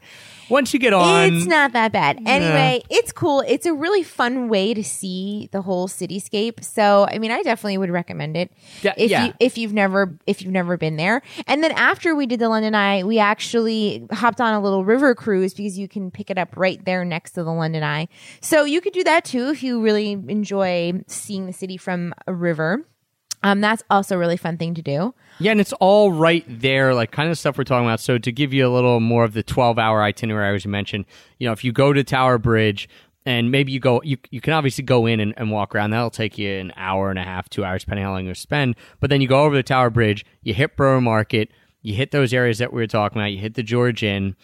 Once you get on, It's not that bad. Anyway, it's cool. It's a really fun way to see the whole cityscape. So, I mean, I definitely would recommend it Yeah, if yeah. you if you've never if you've never been there. And then after we did the London Eye, we actually hopped on a little river cruise because you can pick it up right there next to the London Eye. So you could do that too if you really enjoy seeing the city from a river. Um, that's also a really fun thing to do. Yeah, and it's all right there, like kind of stuff we're talking about. So to give you a little more of the twelve-hour itinerary, as you mentioned, you know, if you go to Tower Bridge and maybe you go, you you can obviously go in and, and walk around. That'll take you an hour and a half, two hours, depending on how long you spend. But then you go over the Tower Bridge, you hit Borough Market, you hit those areas that we were talking about, you hit the George Inn.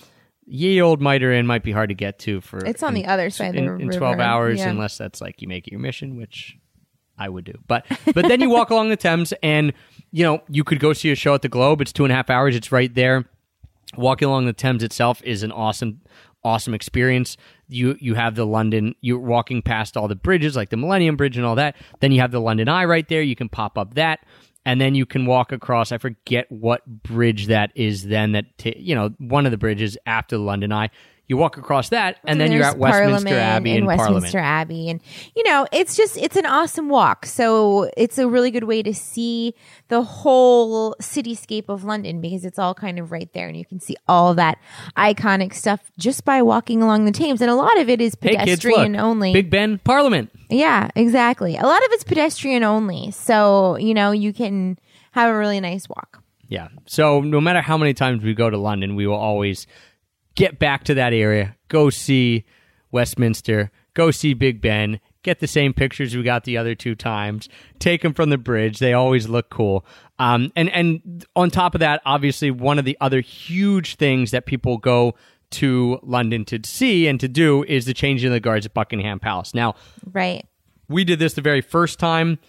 Ye old Mitre Inn might be hard to get to for It's on in- the other side of in, in twelve hours, Yeah. unless that's like you make it your mission, which I would do. But but then you walk along the Thames and you know, you could go see a show at the Globe. It's two and a half hours, it's right there. Walking along the Thames itself is an awesome awesome experience. You you have the London you're walking past all the bridges like the Millennium Bridge and all that. Then you have the London Eye right there. You can pop up that and then you can walk across I forget what bridge that is then that ta you know, one of the bridges after the London Eye. You walk across that and, then you're at Westminster Parliament Abbey and, and Parliament. Westminster Abbey, and you know, it's just it's an awesome walk. So it's a really good way to see the whole cityscape of London because it's all kind of right there, and you can see all that iconic stuff just by walking along the Thames. And a lot of it is Hey kids, pedestrian look. only. Big Ben, Parliament. yeah, exactly. A lot of it's pedestrian only, so you know you can have a really nice walk. Yeah. So no matter how many times we go to London, we will always get back to that area, go see Westminster, go see Big Ben, get the same pictures we got the other two times, take them from the bridge. They always look cool. Um, and and on top of that, obviously, one of the other huge things that people go to London to see and to do is the changing of the guards at Buckingham Palace. Now, Right. we did this the very first time.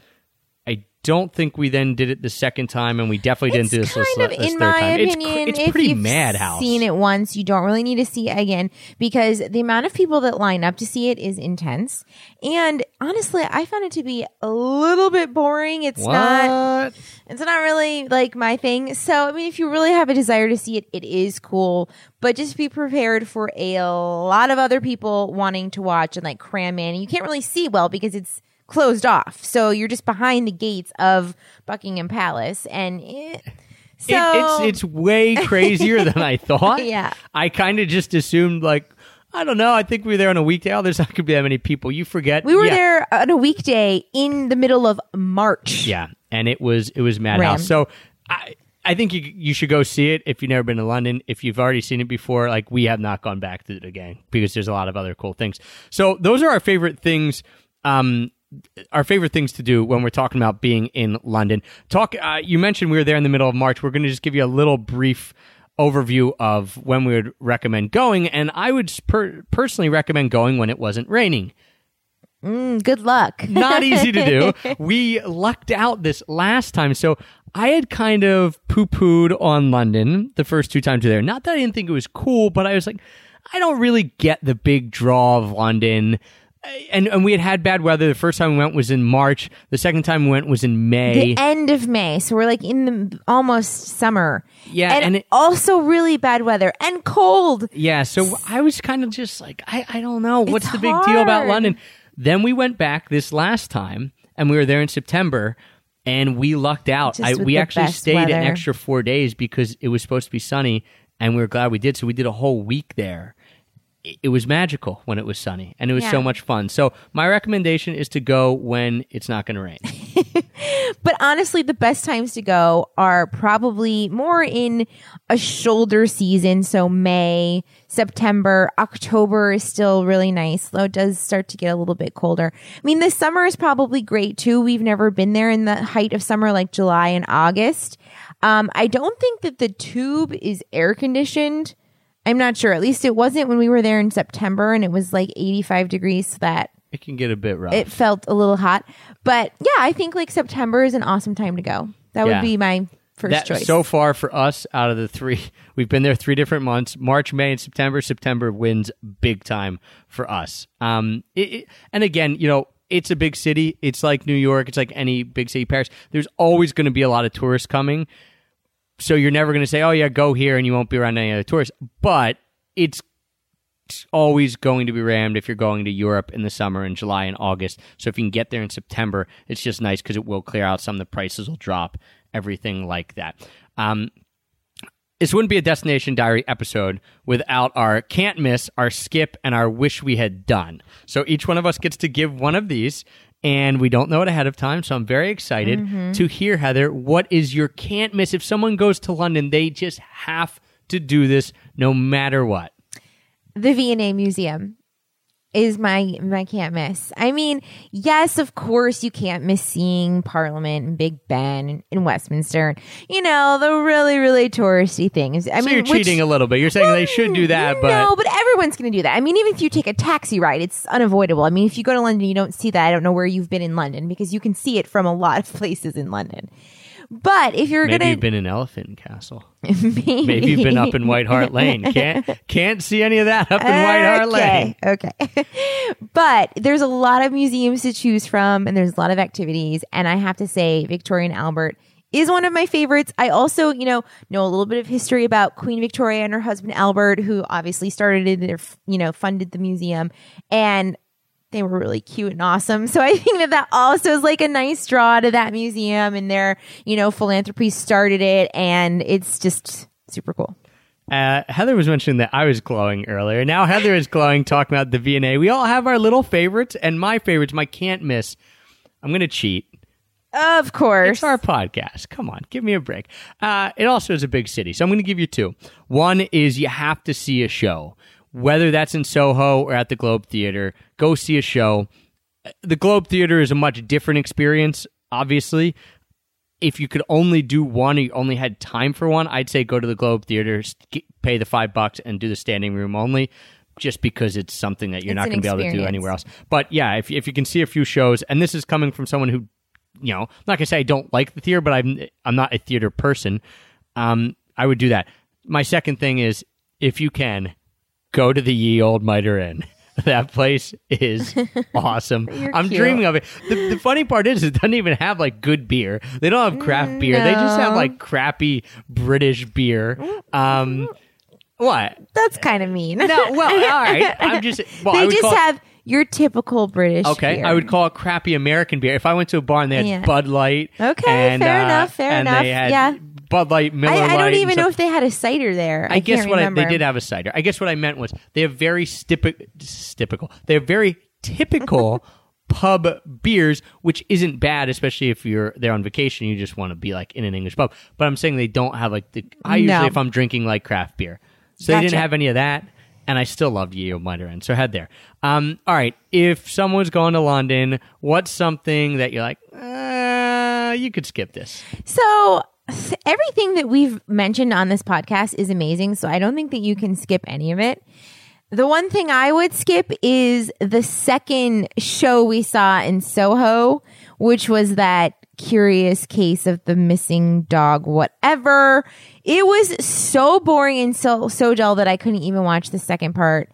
Don't think we then did it the second time, and we definitely didn't do this, kind this, of, this in third my time. opinion, it's, it's pretty madhouse. Seen it once, you don't really need to see it again because the amount of people that line up to see it is intense. And honestly, I found it to be a little bit boring. It's what? not. It's not really like my thing. So, I mean, if you really have a desire to see it, it is cool. But just be prepared for a lot of other people wanting to watch and like cram in. And you can't really see well because it's closed off. So you're just behind the gates of Buckingham Palace. And it. So, it, it's it's way crazier than I [LAUGHS] thought. Yeah. I kind of just assumed like I don't know. I think we were there on a weekday. Oh, there's not going to be that many people. You forget. we were Yeah. there on a weekday in the middle of March. Yeah, and it was it was madhouse. Rammed. So I I think you you should go see it if you've never been to London. If you've already seen it before, like we have not gone back to it again because there's a lot of other cool things. So those are our favorite things. Um, our favorite things to do when we're talking about being in London. Talk. Uh, you mentioned we were there in the middle of March. We're going to just give you a little brief overview of when we would recommend going, and I would per- personally recommend going when it wasn't raining Mm, good luck. [LAUGHS] not easy to do. [LAUGHS] We lucked out this last time. So I had kind of poo pooed on London the first two times we were there. Not that I didn't think it was cool, but I was like, I don't really get the big draw of London. And, and we had had bad weather. The first time we went was in March. The second time we went was in May. the end of May. So we're like in the almost summer. Yeah, And, and it- also really bad weather and cold. Yeah, so I was kind of just like, I, I don't know. What's the big deal about. London? Then we went back this last time, and we were there in September, and we lucked out. I, we actually stayed an extra four days because it was supposed to be sunny, and we were glad we did. So we did a whole week there. It, was magical when it was sunny, and it was so much fun. So my recommendation is to go when it's not going to rain. [LAUGHS] But honestly, the best times to go are probably more in a shoulder season. So May, September, October is still really nice, though it does start to get a little bit colder. I mean, the summer is probably great too. We've never been there in the height of summer like July and August. Um, I don't think that the tube is air conditioned. I'm not sure. At least it wasn't when we were there in September and it was like 85 degrees. So that it can get a bit rough. it felt a little hot. But yeah, I think like September is an awesome time to go. That Yeah. would be my first that, choice. So far for us, out of the three, [LAUGHS] we've been there three different months: March, May, and September. September wins big time for us. Um, it, it- and again, you know, it's a big city. It's like New York. It's like any big city, Paris. There's always going to be a lot of tourists coming. So you're never going to say, "Oh yeah, go here," and you won't be around any other tourists. But it's always going to be rammed if you're going to Europe in the summer in July and August. So if you can get there in September, it's just nice because it will clear out. Some the prices will drop, everything like that. Um, this wouldn't be a Destination Diary episode without our can't miss, our skip, and our wish we had done. So each one of us gets to give one of these, and we don't know it ahead of time. So I'm very excited mm-hmm. to hear, Heather, what is your can't miss? If someone goes to London, they just have to do this no matter what. the V&A Museum is my my can't miss. I mean, yes, of course you can't miss seeing Parliament and Big Ben and, and Westminster. You know, the really really touristy things. I So mean, you're which- cheating a little bit. You're saying they should do that, but no, but everyone's going to do that. I mean, even if you take a taxi ride, it's unavoidable. I mean, if you go to London, you don't see that. I don't know where you've been in London because you can see it from a lot of [LAUGHS] places in London. But if you're gonna maybe going you've been in Elephant Castle. [LAUGHS] Maybe you've been up in White Hart Lane. [LAUGHS] Can't can't see any of that up in White Hart Lane. Okay. Okay. [LAUGHS] but there's a lot of museums to choose from and there's a lot of activities. And I have to say, Victoria and Albert is one of my favorites. I also, you know, know a little bit of history about Queen Victoria and her husband Albert, who obviously started it, or, you know, funded the museum. And they were really cute and awesome. So I [LAUGHS] think that that also is like a nice draw to that museum and their, you know, philanthropy started it and it's just super cool. Uh, Heather was mentioning that I was glowing earlier. Now Heather is glowing, talking about the V&A. We all have our little favorites, and my favorites, my can't miss. I'm going to cheat. Of course. It's our podcast. Come on, give me a break. Uh, it also is a big city, so I'm going to give you two. One is you have to see a show. Whether that's in Soho or at the Globe Theater, go see a show. The Globe Theater is a much different experience, obviously. If you could only do one, or you only had time for one, I'd say go to the Globe Theater, pay the five bucks, and do the standing room only, just because it's something that you're It's not going to be able to do anywhere else. But yeah, if if you can see a few shows, and this is coming from someone who, you know, I'm not gonna say I don't like the theater, but I'm I'm not a theater person. Um, I would do that. My second thing is if you can, go to the Ye Old Mitre Inn. [LAUGHS] That place is [LAUGHS] awesome. I'm cute. dreaming of it. The, the funny part is, it doesn't even have like good beer. They don't have craft beer. They just have like crappy British beer. Um, what? That's kind of mean. No, well, all right. I'm [LAUGHS] just. Well, they just it- have your typical British. Beer. Okay, beer. I would call it crappy American beer. If I went to a bar and they had Yeah. Bud Light, Okay, and, fair uh, enough, fair and enough, they had yeah. Bud Light, Miller I, I don't even know if they had a cider there. I, I guess what I, they did have a cider. I guess what I meant was they have very stipi- typical. They have very typical [LAUGHS] pub beers, which isn't bad, especially if you're there on vacation. You just want to be like in an English pub. But I'm saying they don't have like the. I usually No. if I'm drinking like craft beer, so they didn't have any of that. And I still loved Yeo Inn, so head there. Um, all right, if someone's going to London, what's something that you're like, uh, you could skip this? So everything that we've mentioned on this podcast is amazing. So I don't think that you can skip any of it. The one thing I would skip is the second show we saw in Soho, which was that curious case of the missing dog, whatever. It was so boring and so so dull that I couldn't even watch the second part.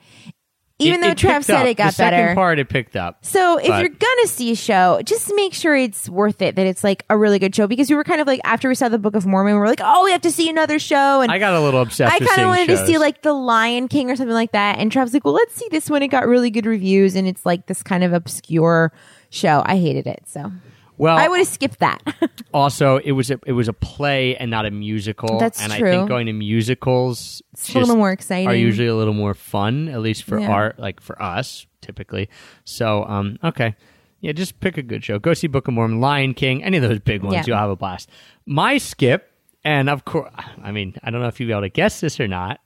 Even It- though it Trav said up. it got better. the second part it picked up. So if But- you're gonna see a show, just make sure it's worth it. That it's like a really good show because we were kind of like after we saw the Book of Mormon, we were like, oh, we have to see another show, and I got a little obsessed. I kind of wanted to see like the Lion King or something like that. And Trav's like, well, let's see this one. It got really good reviews, and it's like this kind of obscure show. I hated it, so well, I would have skipped that. [LAUGHS] also it was a it was a play and not a musical. That's and I true. think going to musicals It's a little more exciting. Are usually a little more fun, at least for Yeah. art, like for us typically. So, um, okay, yeah, just pick a good show. Go see Book of Mormon, Lion King, any of those big ones. Yeah. You'll have a blast. My skip, and of course, I mean, I don't know if you'll be able to guess this or not.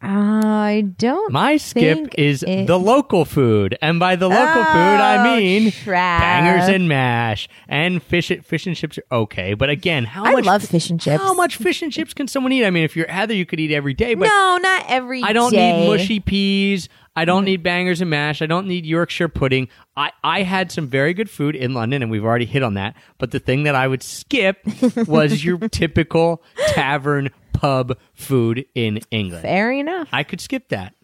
I don't. My skip is it- the local food, and by the local oh, food, I Oh, mean Trav. bangers and mash and fish. Fish and chips are okay, but again, how I much? love fish and chips. How much fish and chips can someone eat? I mean, if you're Heather, you could eat every day, but no, not every I don't day. need mushy peas. I don't mm. need bangers and mash. I don't need Yorkshire pudding. I, I had some very good food in London, and we've already hit on that. But the thing that I would skip [LAUGHS] was your typical tavern pub food in England. Fair enough. I could skip that.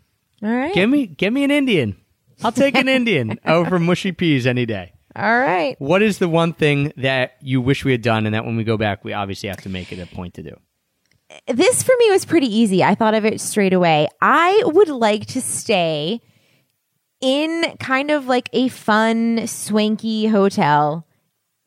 All right. Give me give me an Indian. I'll take an [LAUGHS] Indian over mushy peas any day. All right. What is the one thing that you wish we had done, and that when we go back, we obviously have to make it a point to do? this for me was pretty easy. I thought of it straight away. I would like to stay in kind of like a fun, swanky hotel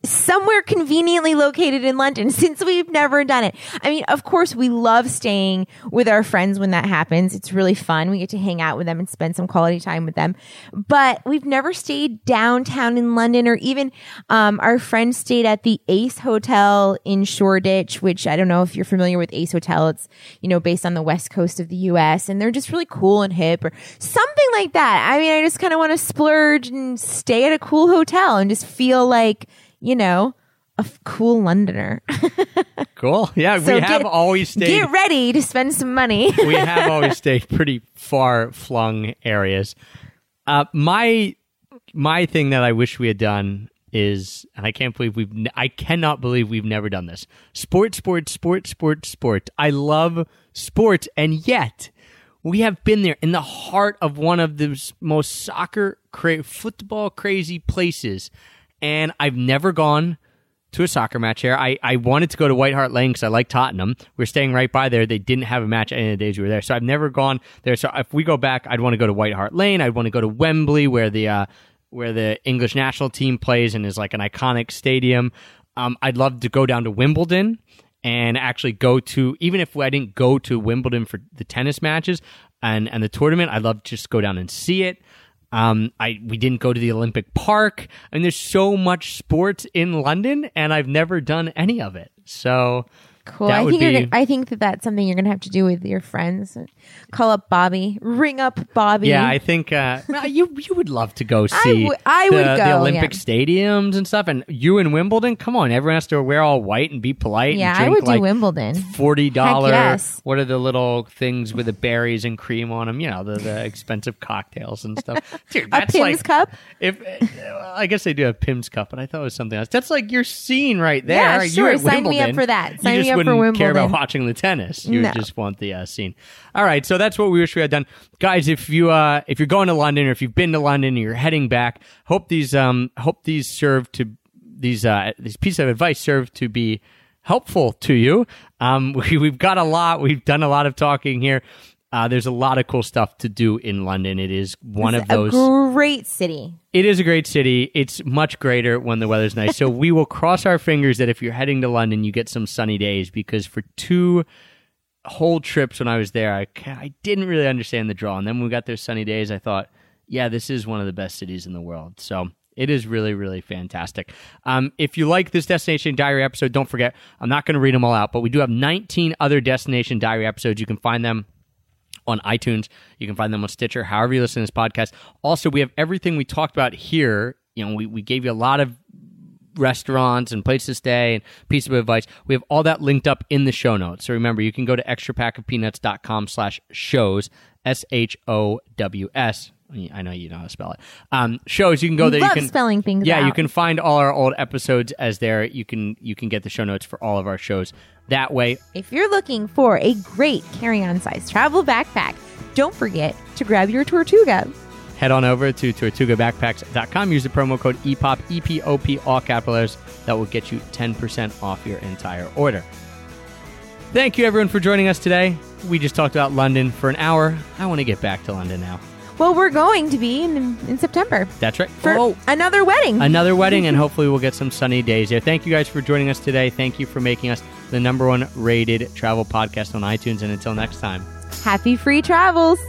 somewhere conveniently located in London [LAUGHS] since we've never done it. I mean, of course, we love staying with our friends when that happens. It's really fun. We get to hang out with them and spend some quality time with them. But we've never stayed downtown in London or even um, our friend stayed at the Ace Hotel in Shoreditch, which I don't know if you're familiar with Ace Hotel. It's, you know, based on the west coast of the US and they're just really cool and hip or something like that. I mean, I just kind of want to splurge and stay at a cool hotel and just feel like, you know, a f- cool Londoner. [LAUGHS] Cool. Yeah, So we have get- always stayed. Get ready to spend some money. we [LAUGHS] have always stayed pretty far flung areas. Uh, my my thing that I wish we had done is, and I can't believe we've, I cannot believe we've never done this. Sport, sport, sport, sport, sport. I love sports, and yet we have been there in the heart of one of the most soccer, cra- football crazy places, and I've never gone to a soccer match here. I, I wanted to go to White Hart Lane because I like Tottenham. We're staying right by there. They didn't have a match any of the days we were there, so I've never gone there. So if we go back, I'd want to go to White Hart Lane. I'd want to go to Wembley, where the uh, where the English national team plays and is like an iconic stadium. Um, I'd love to go down to Wimbledon and actually go to even if I didn't go to Wimbledon for the tennis matches and and the tournament. I'd love to just go down and see it. Um, I we didn't go to the Olympic Park, and there's so much sports in London, and I've never done any of it. So Cool. That I think be- gonna, I think that that's something you're gonna have to do with your friends. Call up Bobby. Ring up Bobby. Yeah, I think uh, [LAUGHS] you you would love to go see would- I the, would the Olympic yeah. stadiums and stuff. And you in Wimbledon, come on, everyone has to wear all white and be polite. yeah. and I drink would do like Wimbledon. Forty dollar. yes. What are the little things with the berries and cream on them? You know, the, the expensive cocktails and stuff. [LAUGHS] Dude, A that's Pimm's like cup. if I guess they do have Pimm's cup, but I thought it was something else. That's like your scene right there. Yeah, sure. Sign me up for that. you Sign me up wouldn't care about watching the tennis. You No. just want the uh, scene. All right, so that's what we wish we had done, guys. If you uh, if you're going to London or if you've been to London and you're heading back, hope these um hope these serve to these uh these pieces of advice serve to be helpful to you. Um, [LAUGHS] we, we've got a lot. We've done a lot of talking here. Uh, there's a lot of cool stuff to do in London. It is one of those. Great city. It is a great city. It's much greater when the weather's nice. So we will cross our fingers that if you're heading to London, you get some sunny days because for two whole trips when I was there, I, I didn't really understand the draw. And then when we got those sunny days, I thought, yeah, this is one of the best cities in the world. So it is really, really fantastic. Um, if you like this Destination Diary episode, don't forget, I'm not going to read them all out, but we do have 19 other Destination Diary episodes. You can find them on iTunes. You can find them on Stitcher, however you listen to this podcast. Also, we have everything we talked about here. You know, we, we gave you a lot of restaurants and places to stay and piece of advice. We have all that linked up in the show notes. So remember, you can go to extrapackofpeanuts.com slash shows, S-H-O-W-S. I know you know how to spell it. Um, shows, you can go there. Love you can spelling things Yeah, you can find all our old episodes as there. You can you can get the show notes for all of our shows that way. If you're looking for a great carry-on size travel backpack, don't forget to grab your Tortuga. head on over to tortugabackpacks.com. Use the promo code E EPOP, E-P-O-P, all capital letters. That will get you 10% off your entire order. Thank you, everyone, for joining us today. We just talked about London for an hour. I want to get back to London now. Well, we're going to be in, in September That's right. for oh, another wedding. another wedding, and hopefully we'll get some sunny days there. Thank you guys for joining us today. Thank you for making us the number one rated travel podcast on iTunes. And until next time, happy free travels.